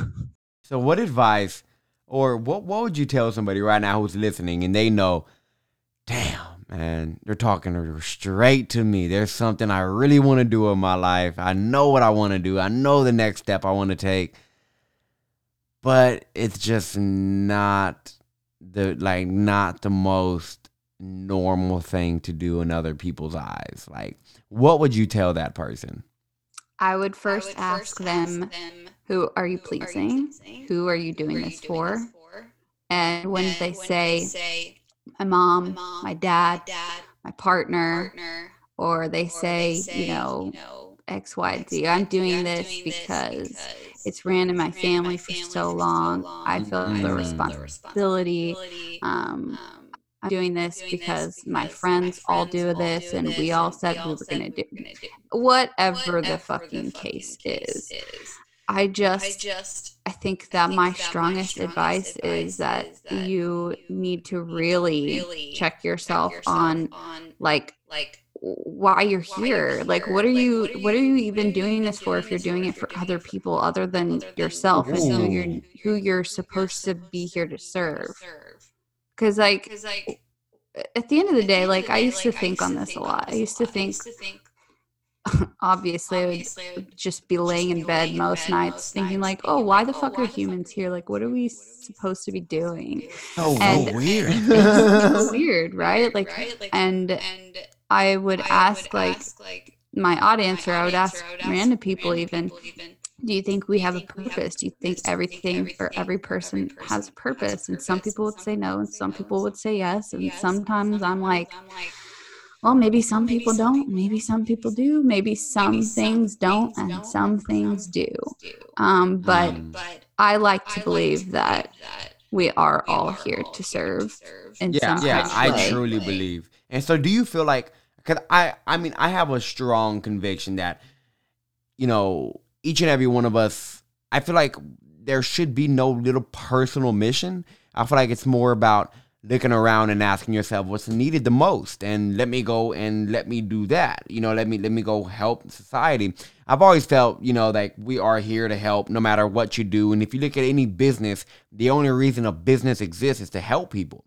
So what advice or what what would you tell somebody right now who's listening and they know damn and they're talking straight to me. There's something I really want to do in my life. I know what I want to do. I know the next step I want to take. But it's just not the like not the most normal thing to do in other people's eyes. Like what would you tell that person? I would first, I would ask, first them, ask, them, who are you pleasing? Are you pleasing? Who are you doing, this, you doing for? this, for? And when, and they, when say, they say my mom, my, mom, my dad, my, dad, my partner, partner, or they, or say, they say, you know, you know X, Y, Z. I'm doing I'm this doing because, because it's ran in my family, for, so long. I feel mm-hmm. the responsibility. Um, um, I'm doing this doing because, this because my friends, all do this, and we all said we were going to do. Whatever, whatever the fucking, the fucking case, case is. is. I just, I just, I think that, I think my, that strongest strongest advice, advice is that, is that you need to really, really check yourself, yourself on, on, like, like why you're here. You're here. Like, what are like, you, what are you, what are you even doing this for if you're doing it for other people other than other yourself and who you're, who you're supposed to be here to serve? Because, like, like, at the end of the day, like, I used to think on this a lot. I used to think *laughs* obviously, obviously I would just be laying in bed most nights thinking like, oh, oh why the fuck are humans here? Like, what are we supposed to be doing? Oh, and, *laughs* weird. *laughs* weird, right? Like, and I would ask like my audience, or I would ask random people even. Do you think we have a purpose? Do you think everything for every person has a purpose? And some people would say no, and some people would say yes. And sometimes I'm like, well, maybe some people don't. Maybe some people do. Maybe some things don't, and some things do. Um, but I like to believe that we are all here to serve. In yeah, some yeah, I truly believe. And so, do you feel like? Because I, I mean, I have a strong conviction that, you know, each and every one of us. I feel like there should be no little personal mission. I feel like it's more about looking around and asking yourself what's needed the most and let me go and let me do that. You know let me let me go help society. I've always felt you know like we are here to help no matter what you do and if you look at any business the only reason a business exists is to help people.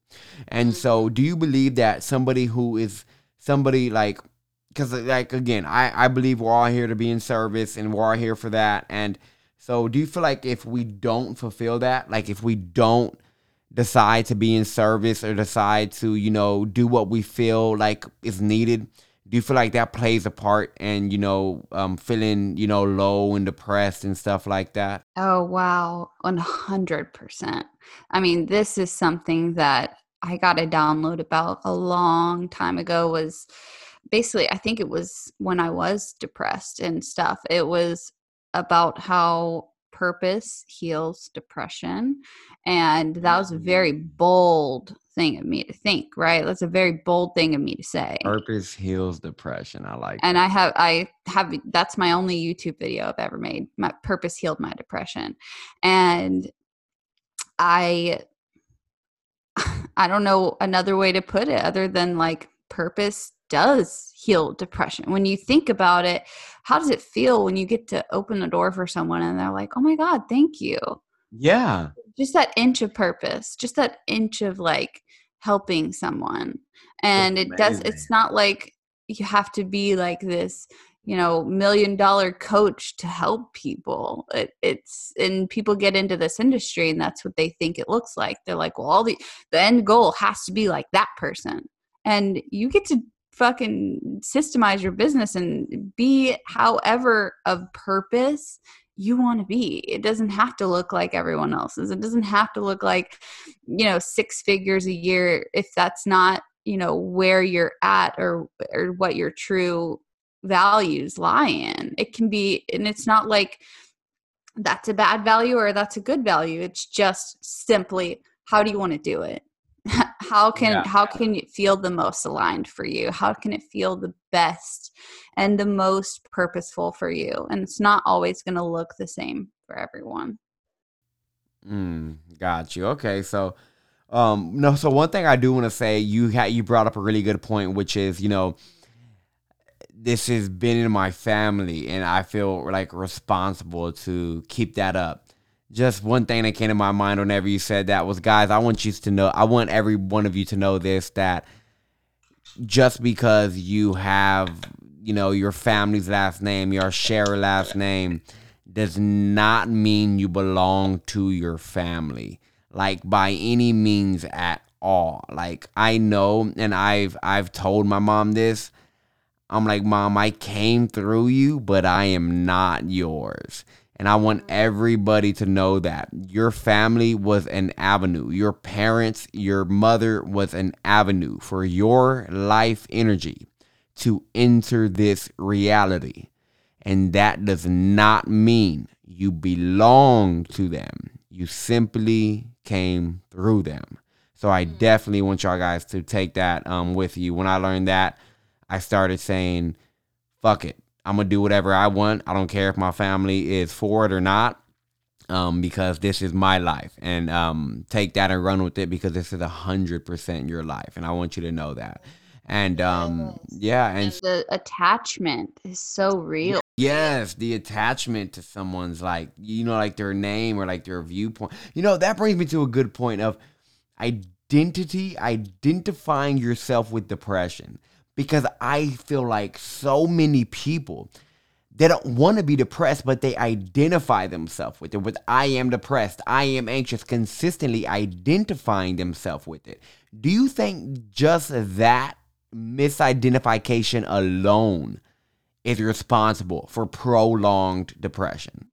And so mm-hmm. do you believe that somebody who is somebody like because uh, like again i i believe we're all here to be in service and we're all here for that. And so do you feel like if we don't fulfill that like if we don't decide to be in service or decide to, you know, do what we feel like is needed? Do you feel like that plays a part in, you know, um, feeling, you know, low and depressed and stuff like that? Oh, wow. 100%. I mean, this is something that I got a download about a long time ago was basically I think it was when I was depressed and stuff. It was about how purpose heals depression and that was a mm-hmm. very bold thing of me to think right? That's a very bold thing of me to say. Purpose heals depression. I like and that. i have i have that's my only youtube video i've ever made. My purpose healed my depression. And i *sighs* i don't know another way to put it other than like purpose does heal depression. When you think about it, how does it feel when you get to open the door for someone and they're like, oh my God, thank you? Yeah. Just that inch of purpose, just that inch of like helping someone. And it does, it's not like you have to be like this you know million dollar coach to help people it, it's and people get into this industry and that's what they think it looks like they're like well all the the end goal has to be like that person and you get to fucking systemize your business and be however of purpose you want to be. It doesn't have to look like everyone else's. It doesn't have to look like, you know, six figures a year if that's not, you know, where you're at or or what your true values lie in. It can be and it's not like that's a bad value or that's a good value. It's just simply how do you want to do it? *laughs* how can yeah. how can it feel the most aligned for you? How can it feel the best and the most purposeful for you? And it's not always going to look the same for everyone. Mm, got you. Okay so um no so one thing i do want to say you had you brought up a really good point which is you know this has been in my family and i feel like responsible to keep that up just one thing that came to my mind whenever you said that was, guys, I want you to know, I want every one of you to know this that just because you have, you know, your family's last name, your share last name, does not mean you belong to your family, like by any means at all. Like I know, and I've I've told my mom this. I'm like, mom, I came through you, but I am not yours. And I want everybody to know that your family was an avenue. Your parents, your mother was an avenue for your life energy to enter this reality. And that does not mean you belong to them. You simply came through them. So I mm-hmm. definitely want y'all guys to take that um, with you. When I learned that, I started saying, fuck it. I'm gonna do whatever I want. I don't care if my family is for it or not. Um, because this is my life, and um, take that and run with it because this is a hundred percent your life, and I want you to know that. And um, yeah, and the attachment is so real. Yes, the attachment to someone's like you know, like their name or like their viewpoint. You know, that brings me to a good point of identity, identifying yourself with depression. Because I feel like so many people they don't want to be depressed, but they identify themselves with it. With I am depressed, I am anxious, consistently identifying themselves with it. Do you think just that misidentification alone is responsible for prolonged depression?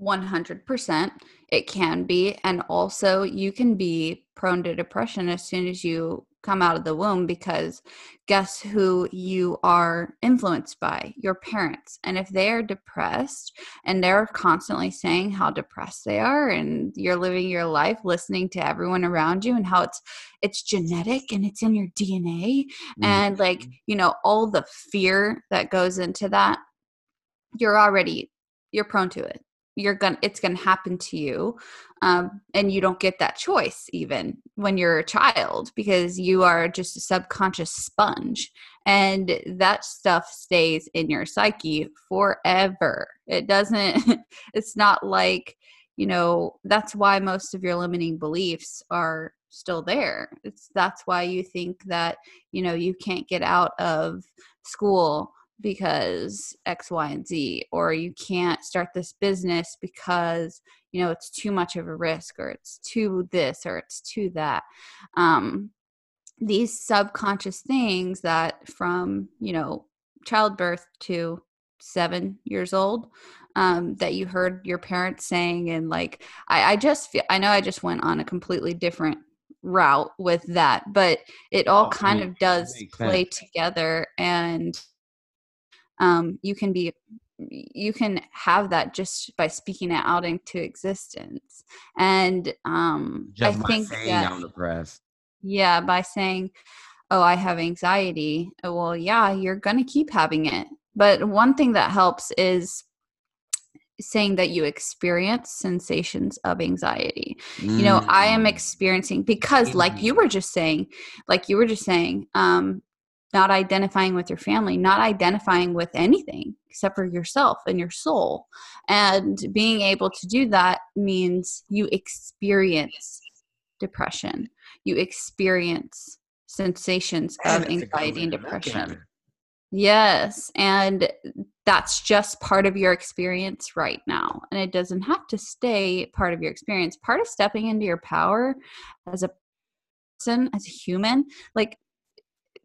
100%. It can be. And also, you can be prone to depression as soon as you come out of the womb because guess who you are influenced by? Your parents. And if they are depressed and they're constantly saying how depressed they are and you're living your life listening to everyone around you and how it's it's genetic and it's in your DNA mm-hmm. and like you know all the fear that goes into that you're already you're prone to it. You're gonna it's gonna happen to you um, and you don't get that choice even when you're a child because you are just a subconscious sponge. And that stuff stays in your psyche forever. It doesn't *laughs* it's not like you know that's why most of your limiting beliefs are still there. It's that's why you think that you know you can't get out of school because X, Y, and Z, or you can't start this business because you know it's too much of a risk, or it's too this, or it's too that. Um, these subconscious things that from you know childbirth to seven years old um, that you heard your parents saying and like I, I just feel i know i just went on a completely different route with that but it all oh, kind of does play sense. together and um, you can be you can have that just by speaking it out into existence and um just i think that, on the press yeah by saying oh i have anxiety oh, well yeah you're gonna keep having it but one thing that helps is saying that you experience sensations of anxiety. Mm. You know, I am mm. experiencing because like you were just saying, like you were just saying, um not identifying with your family, not identifying with anything except for yourself and your soul. And being able to do that means you experience depression, you experience sensations of anxiety and depression. Yes, and that's just part of your experience right now. And it doesn't have to stay part of your experience. Part of stepping into your power as a person, as a human, like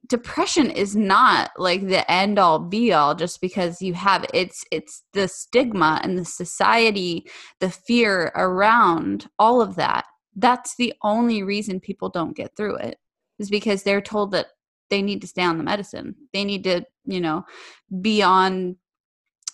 depression is not like the end all be all just because you have it's it's the stigma and the society the fear around all of that. That's the only reason people don't get through it is because they're told that they need to stay on the medicine. They need to you know be on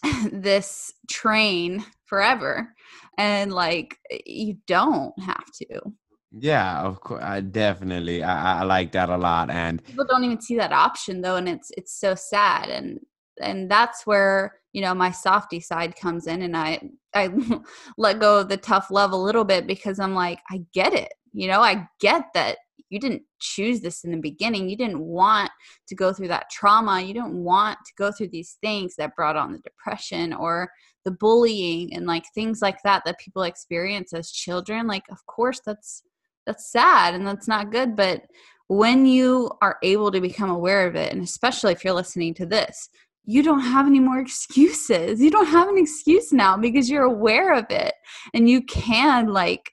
*laughs* this train forever. And like you don't have to yeah, of course. I definitely, I, I like that a lot. And people don't even see that option though, and it's it's so sad. And and that's where you know my softy side comes in, and I I *laughs* let go of the tough love a little bit because I'm like, I get it. You know, I get that you didn't choose this in the beginning. You didn't want to go through that trauma. You didn't want to go through these things that brought on the depression or the bullying and like things like that that people experience as children. Like, of course, that's that's sad and that's not good but when you are able to become aware of it and especially if you're listening to this you don't have any more *laughs* excuses you don't have an excuse now because you're aware of it and you can like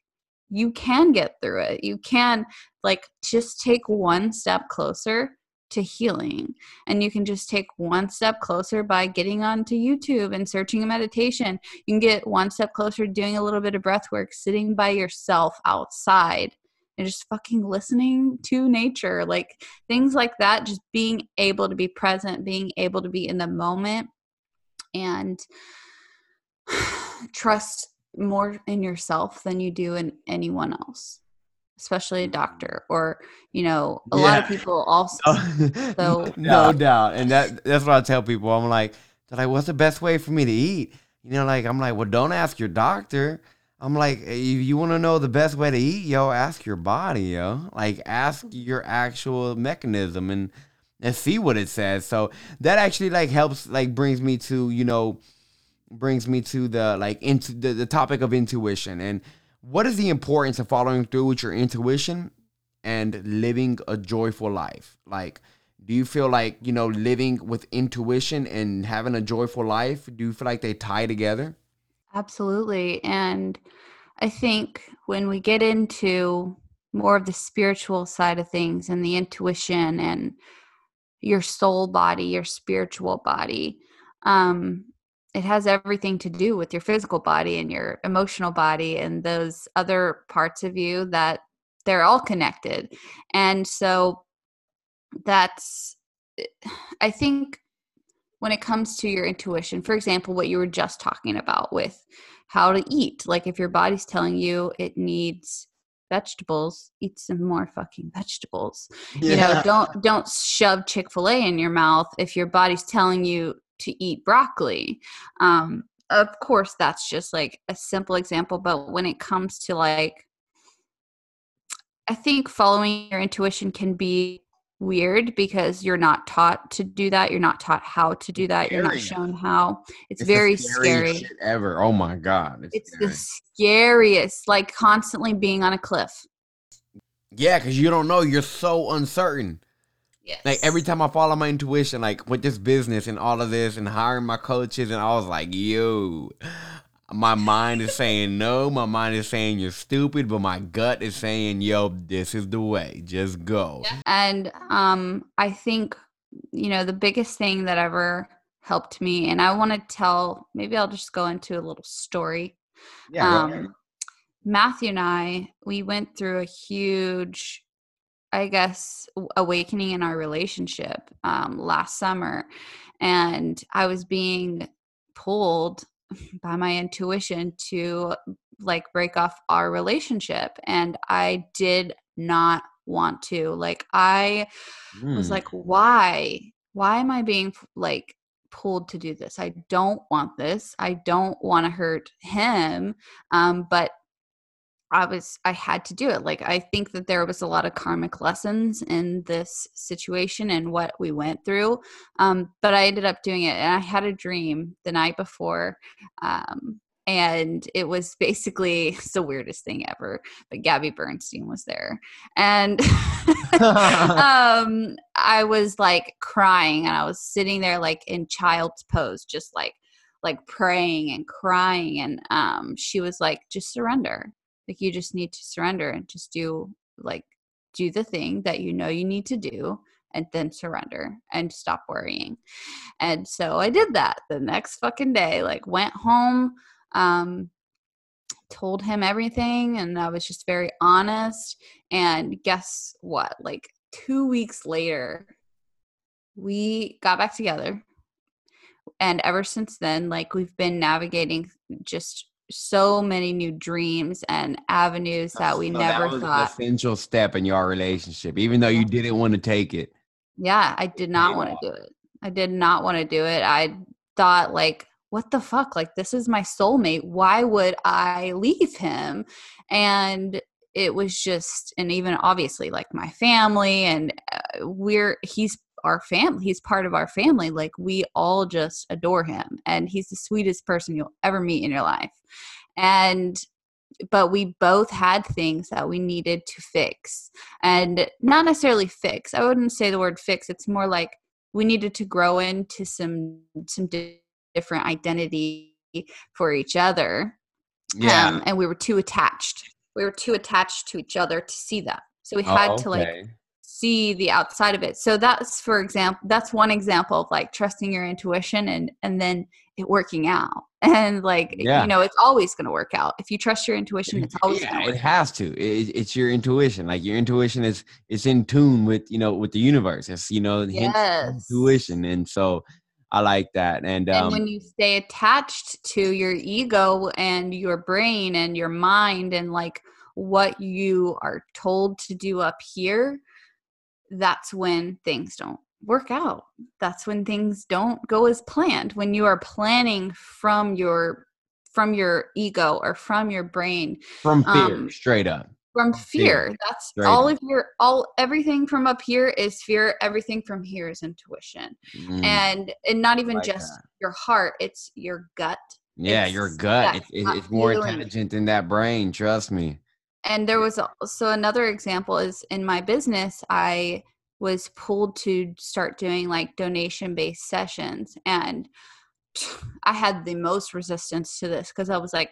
you can get through it you can like just take one step closer to healing. And you can just take one step closer by getting onto YouTube and searching a meditation. You can get one step closer doing a little bit of breath work, sitting by yourself outside and just fucking listening to nature. Like things like that, just being able to be present, being able to be in the moment and *sighs* trust more in yourself than you do in anyone else especially a mm. doctor or you know a yeah. lot of people also no, *laughs* no doubt and that that's what i tell people i'm like like, what's the best way for me to eat? You know, like I'm like, well, don't ask your doctor. I'm like, if you want to know the best way to eat, yo, ask your body, yo. Like, ask mm-hmm. your actual mechanism and and see what it says. So that actually like helps, like brings me to you know, brings me to the like into the, the topic of intuition and what is the importance of following through with your intuition and living a joyful life? Like, do you feel like you know living with intuition and having a joyful life? Do you feel like they tie together? Absolutely. And I think when we get into more of the spiritual side of things and the intuition and your soul body, your spiritual body, um, it has everything to do with your physical body and your emotional body and those other parts of you that they're all connected. And so that's, I think when it comes to your intuition, for example, what you were just talking about with how to eat, like if your body's telling you it needs vegetables, eat some more fucking vegetables. Yeah. You know, don't don't shove Chick-fil-A in your mouth if your body's telling you to eat broccoli. Um of course that's just like a simple example, but when it comes to like I think following your intuition can be weird because you're not taught to do that. You're not taught how to do that. You're not shown how. It's, it's very scary. ever. Oh my god. It's, it's the scariest. Like constantly being on a cliff. Yeah, because you don't know. You're so uncertain. Yes. Like every time I follow my intuition, like with this business and all of this and hiring my coaches, and I was like, yo, my mind is saying no, my mind is saying you're stupid, but my gut is saying, yo, this is the way. Just go. And um I think you know the biggest thing that ever helped me and I want to tell maybe I'll just go into a little story. Yeah. Um Matthew and I, we went through a huge I guess awakening in our relationship um last summer and I was being pulled by my intuition to like break off our relationship and i did not want to like i mm. was like why? Why am i being like pulled to do this? I don't want this. I don't want to hurt him. Um but I was I had to do it. Like I think that there was a lot of karmic lessons in this situation and what we went through. Um, but I ended up doing it, and I had a dream the night before, um, and it was basically *laughs* it's the weirdest thing ever. But Gabby Bernstein was there, and *laughs* *laughs* um, I was like crying, and I was sitting there like in child's pose, just like like praying and crying and um she was like just surrender like you just need to surrender and just do like do the thing that you know you need to do and then surrender and stop worrying. And so I did that the next fucking day. Like went home, um, told him everything, and I was just very honest. And guess what? Like two weeks later, we got back together. And ever since then, like we've been navigating just so many new dreams and avenues that we so never that thought. An essential step in your relationship, even though you didn't want to take it. Yeah, I did not want to do it. I did not want to do it. I thought like, what the fuck? Like this is my soulmate. Why would I leave him? And it was just, and even obviously like my family, and uh, we're he's our family. He's part of our family. Like we all just adore him and he's the sweetest person you'll ever meet in your life. And but we both had things that we needed to fix and not necessarily fix. I wouldn't say the word fix. It's more like we needed to grow into some some di- different identity for each other. Yeah. Um, and we were too attached. We were too attached to each other to see that. So we had oh, okay. to like see the outside of it. So that's for example that's one example of like trusting your intuition and and then it working out. *laughs* And like yeah. you know it's always going to work out. If you trust your intuition it's always yeah, it has to. It, it's your intuition. Like your intuition is it's in tune with you know with the universe. It's you know yes. intuition. And so I like that. And, um, and when you stay attached to your ego and your brain and your mind and like what you are told to do up here, that's when things don't work out. That's when things don't go as planned. When you are planning from your from your ego or from your brain. From fear, um, straight up. From fear. That's straight all up. of your all everything from up here is fear. Everything from here is intuition. Mm. And and not even like just that. your heart, it's your gut. Yeah, it's your gut. It, it, it's more intelligent than that brain, trust me. And there was also another example is in my business, I was pulled to start doing like donation based sessions and *sighs* I had the most resistance to this because I was like,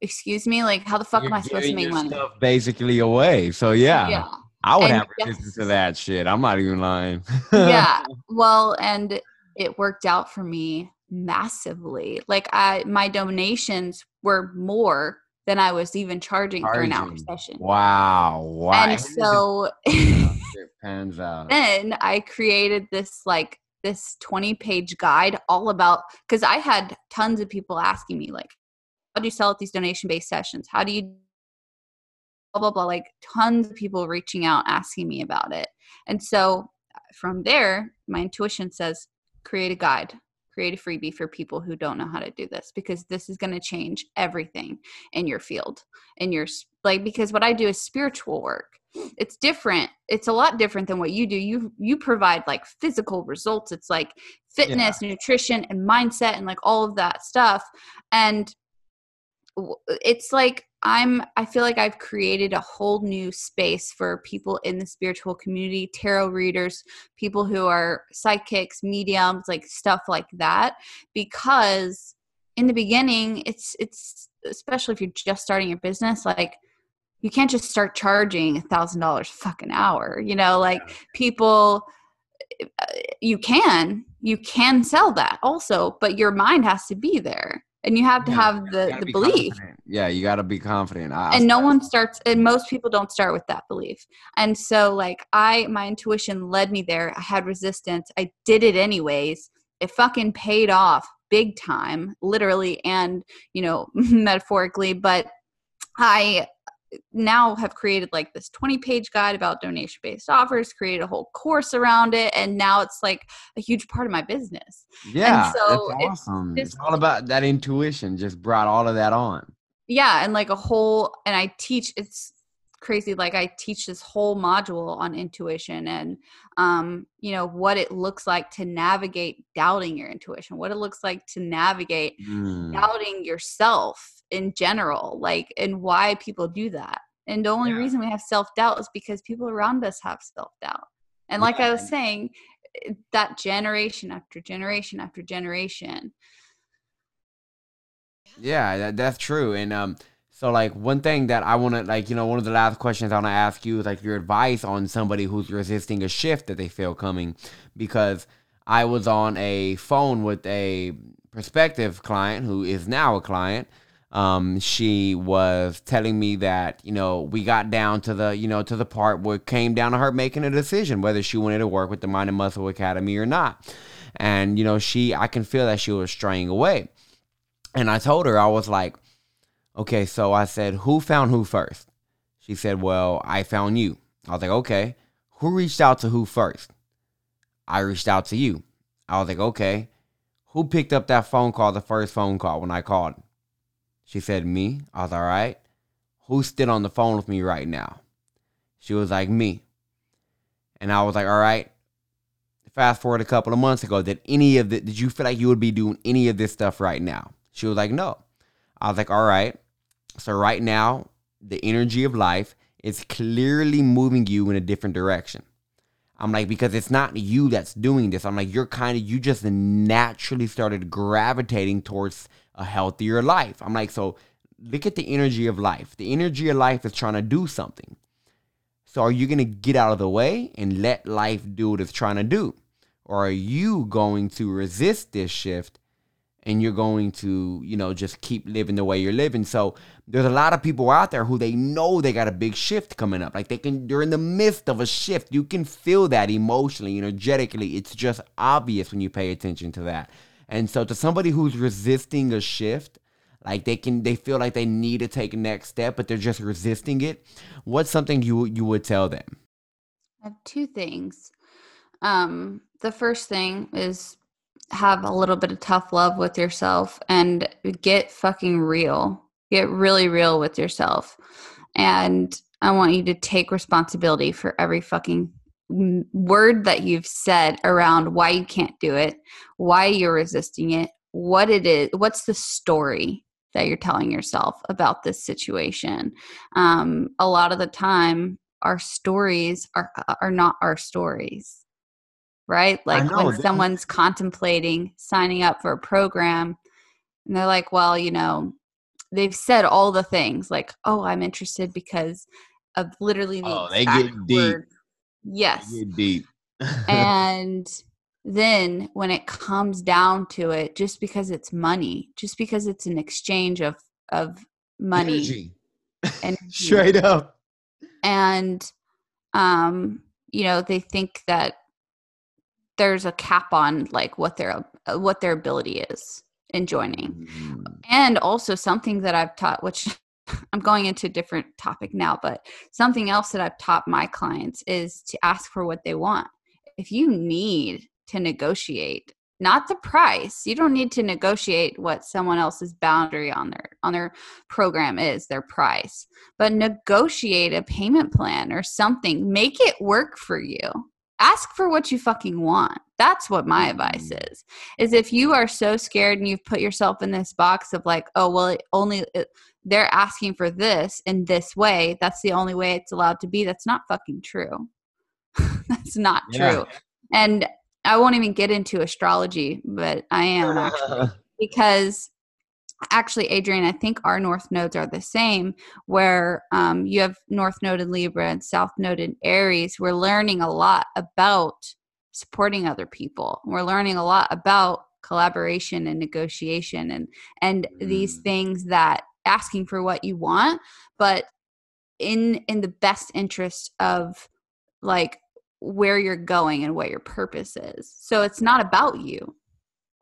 excuse me, like how the fuck You're am I supposed to make money? basically away. So yeah. Yeah. I would and have resistance to that shit. I'm not even lying. yeah. *laughs* Well, and it worked out for me massively. Like I my donations were more than I was even charging, charging. for an hour session. Wow. Wow. And so *laughs* pans out. Then I created this like this 20 page guide all about because I had tons of people asking me like, how do you sell at these donation based sessions? How do you blah blah blah like tons of people reaching out asking me about it. And so uh, from there, my intuition says create a guide create a freebie for people who don't know how to do this because this is going to change everything in your field in your like because what i do is spiritual work. It's different it's a lot different than what you do. You you provide like physical results. It's like fitness yeah. nutrition and mindset and like all of that stuff. And it's like I'm I feel like I've created a whole new space for people in the spiritual community, tarot readers, people who are psychics, mediums, like stuff like that because in the beginning it's it's especially if you're just starting your business like you can't just start charging a thousand dollars fucking hour you know like people uh, you can you can sell that also but your mind has to be there and you have to yeah, have the, the be belief. confident. yeah you got to be confident. I, and no one starts and most people don't start with that belief. And so like i my intuition led me there. I had resistance. I did it anyways. It fucking paid off big time literally and you know *laughs* metaphorically. But i now have created like this 20 page guide about donation based offers, created a whole course around it, and now it's like a huge part of my business. Yeah, and so that's awesome. It's, it's all about that intuition, just brought all of that on. Yeah, and like a whole, and I teach, it's crazy like i teach this whole module on intuition and um you know what it looks like to navigate doubting your intuition what it looks like to navigate mm. doubting yourself in general like and why people do that. And the only yeah. reason we have self-doubt is because people around us have self-doubt. And like yeah. i was saying that generation after generation after generation. Yeah that, that's true. And um so like one thing that I want to like you know one of the last questions I want to ask you is like your advice on somebody who's resisting a shift that they feel coming. Because I was on a phone with a prospective client who is now a client um, she was telling me that you know we got down to the you know to the part where it came down to her making a decision whether she wanted to work with the Mind and Muscle Academy or not, and you know she I can feel that she was straying away, and I told her I was like, okay, so I said who found who first? She said, well I found you. I was like, okay, who reached out to who first? I reached out to you. I was like, okay, who picked up that phone call, the first phone call when I called? She said, Me. I was all right. Who's still on the phone with me right now? She was like, Me. And I was like, All right. Fast forward a couple of months ago, did any of the did you feel like you would be doing any of this stuff right now? She was like, No. I was like, All right. So right now, the energy of life is clearly moving you in a different direction. I'm like, because it's not you that's doing this. I'm like, you're kind of, you just naturally started gravitating towards a healthier life. I'm like, so look at the energy of life. The energy of life is trying to do something. So are you going to get out of the way and let life do what it's trying to do? Or are you going to resist this shift and you're going to, you know, just keep living the way you're living? So there's a lot of people out there who they know they got a big shift coming up. Like they can, they're in the midst of a shift. You can feel that emotionally, energetically. It's just obvious when you pay attention to that. And so to somebody who's resisting a shift, like they can they feel like they need to take next step, but they're just resisting it, what's something you you would tell them? I have two things. Um, the first thing is have a little bit of tough love with yourself and get fucking real. Get really real with yourself. And I want you to take responsibility for every fucking word that you've said around why you can't do it, why you're resisting it, what it is, what's the story that you're telling yourself about this situation. Um, a lot of the time, our stories are are not our stories, right? Like when someone's contemplating signing up for a program, and they're like, "Well, you know." They've said all the things like, "Oh, I'm interested because of literally the oh, they get deep. Yes, get deep. *laughs* and then when it comes down to it just because it's money just because it's an exchange of of money energy. energy. *laughs* straight up and um you know they think that there's a cap on like what their uh, what their ability is in joining mm. and also something that i've taught which i'm going into a different topic now but something else that i've taught my clients is to ask for what they want. If you need to negotiate not the price you don't need to negotiate what someone else's boundary on their on their program is their price but negotiate a payment plan or something. Make it work for you. Ask for what you fucking want that's what my advice mm. is is if you are so scared and you've put yourself in this box of like oh well it only it, they're asking for this in this way that's the only way it's allowed to be that's not fucking true *laughs* that's not yeah. true and I won't even get into astrology, but I am actually *laughs* because actually, Adrian, I think our North nodes are the same, where um, you have North node in Libra and South node in Aries. We're learning a lot about supporting other people. We're learning a lot about collaboration and negotiation and and mm. these things that asking for what you want, but in in the best interest of like where you're going and what your purpose is. So it's not about you. *laughs*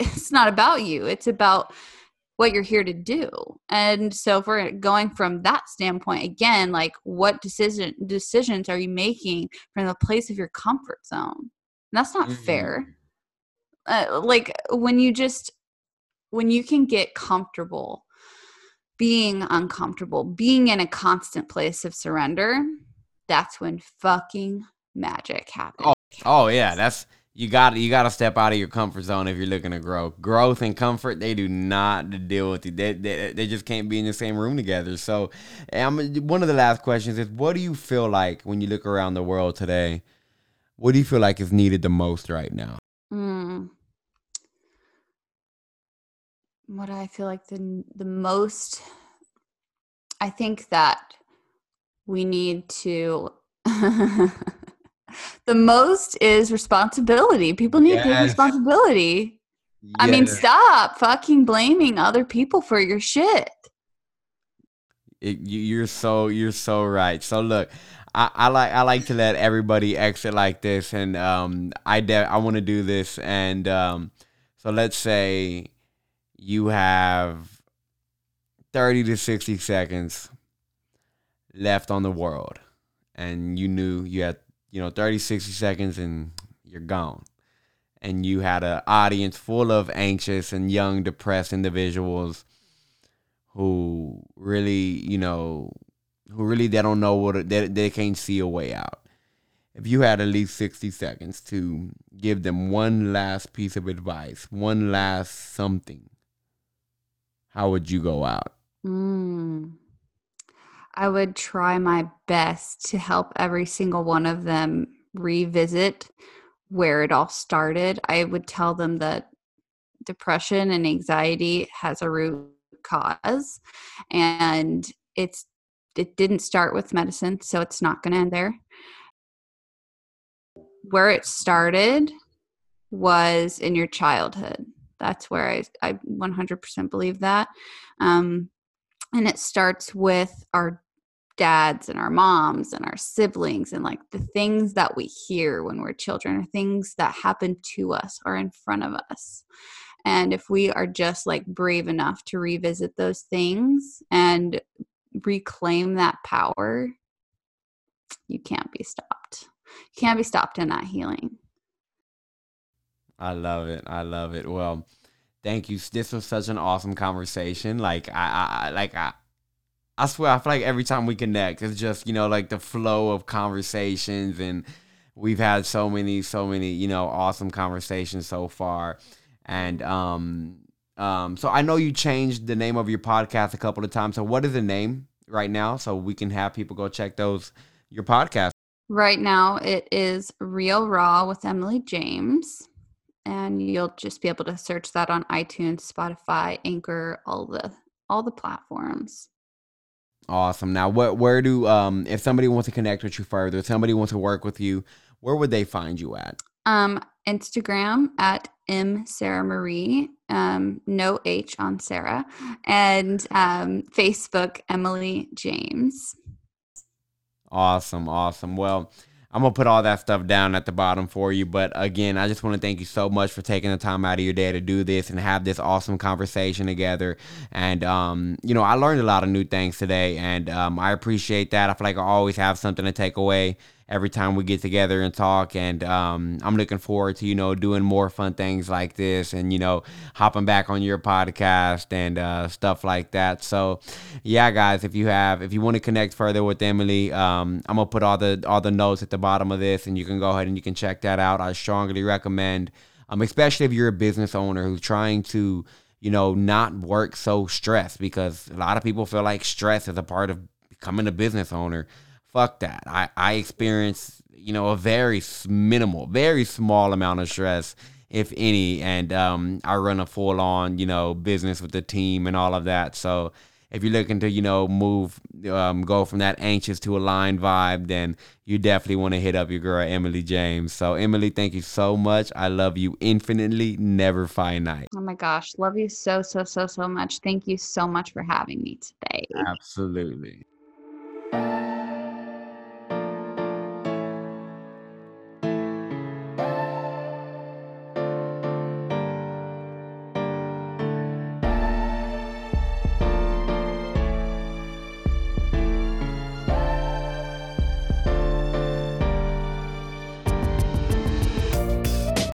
It's not about you. It's about what you're here to do. And so if we're going from that standpoint again, like what decision decisions are you making from the place of your comfort zone? That's not mm-hmm. fair. Uh, like when you just when you can get comfortable being uncomfortable, being in a constant place of surrender, that's when fucking magic happens. Oh, oh yeah, that's you got you got to step out of your comfort zone if you're looking to grow. Growth and comfort they do not deal with you. They, they, they just can't be in the same room together. So, I'm, one of the last questions is, what do you feel like when you look around the world today? What do you feel like is needed the most right now? Mm. What I feel like the the most, I think that we need to *laughs* the most is responsibility. People need yes. to take responsibility. Yes. I mean, stop fucking blaming other people for your shit. It, you, are so you're so right. So look, I, I, like I like to let everybody exit like this, and um, I de- I want to do this, and um, so let's say you have thirty to sixty seconds left on the world, and you knew you had you know 30 60 seconds and you're gone. And you had an audience full of anxious and young depressed individuals who really you know who really they don't know what they, they can't see a way out if you had at least 60 seconds to give them one last piece of advice one last something how would you go out mm. I would try my best to help every single one of them revisit where it all started. I would tell them that depression and anxiety has a root cause and it's it didn't start with medicine, so it's not going to end there. Where it started was in your childhood. That's where I, I 100% believe that. Um, and it starts with our dads and our moms and our siblings and like the things that we hear when we're children or things that happen to us or in front of us. And if we are just like brave enough to revisit those things and reclaim that power, you can't be stopped. You can't be stopped in that healing. I love it. I love it. Well, thank you. This was such an awesome conversation. Like I, I like I I swear I feel like every time we connect, it's just, you know, like the flow of conversations and we've had so many, so many, you know, awesome conversations so far. And um um so I know you changed the name of your podcast a couple of times. So what is the name right now? So we can have people go check those your podcast. Right now it is Real Raw with Emily James. And you'll just be able to search that on iTunes, Spotify, Anchor, all the all the platforms. Awesome. Now, what where do um if somebody wants to connect with you further, if somebody wants to work with you, where would they find you at? Um, Instagram at m Sarah Marie, um, no H on Sarah, and um, Facebook Emily James. Awesome, awesome. Well, I'm gonna put all that stuff down at the bottom for you. But again, I just want to thank you so much for taking the time out of your day to do this and have this awesome conversation together. And um, you know, I learned a lot of new things today, and um, I appreciate that. I feel like I always have something to take away every time we get together and talk. And um, I'm looking forward to you know doing more fun things like this, and you know hopping back on your podcast and uh, stuff like that. So yeah, guys, if you have if you want to connect further with Emily, um, I'm gonna put all the all the notes at the bottom of this, and you can go ahead and you can check that out. I strongly recommend, um, especially if you're a business owner who's trying to you know, not work so stressed because a lot of people feel like stress is a part of becoming a business owner fuck that. I I experience you know a very minimal, very small amount of stress, if any, and um, I run a full on you know business with the team and all of that. So if you're looking to you know move, um, go from that anxious to aligned vibe, then you definitely want to hit up your girl Emily James. So Emily, thank you so much. I love you infinitely, never finite. Oh my gosh, love you so so so so much. Thank you so much for having me today. Absolutely.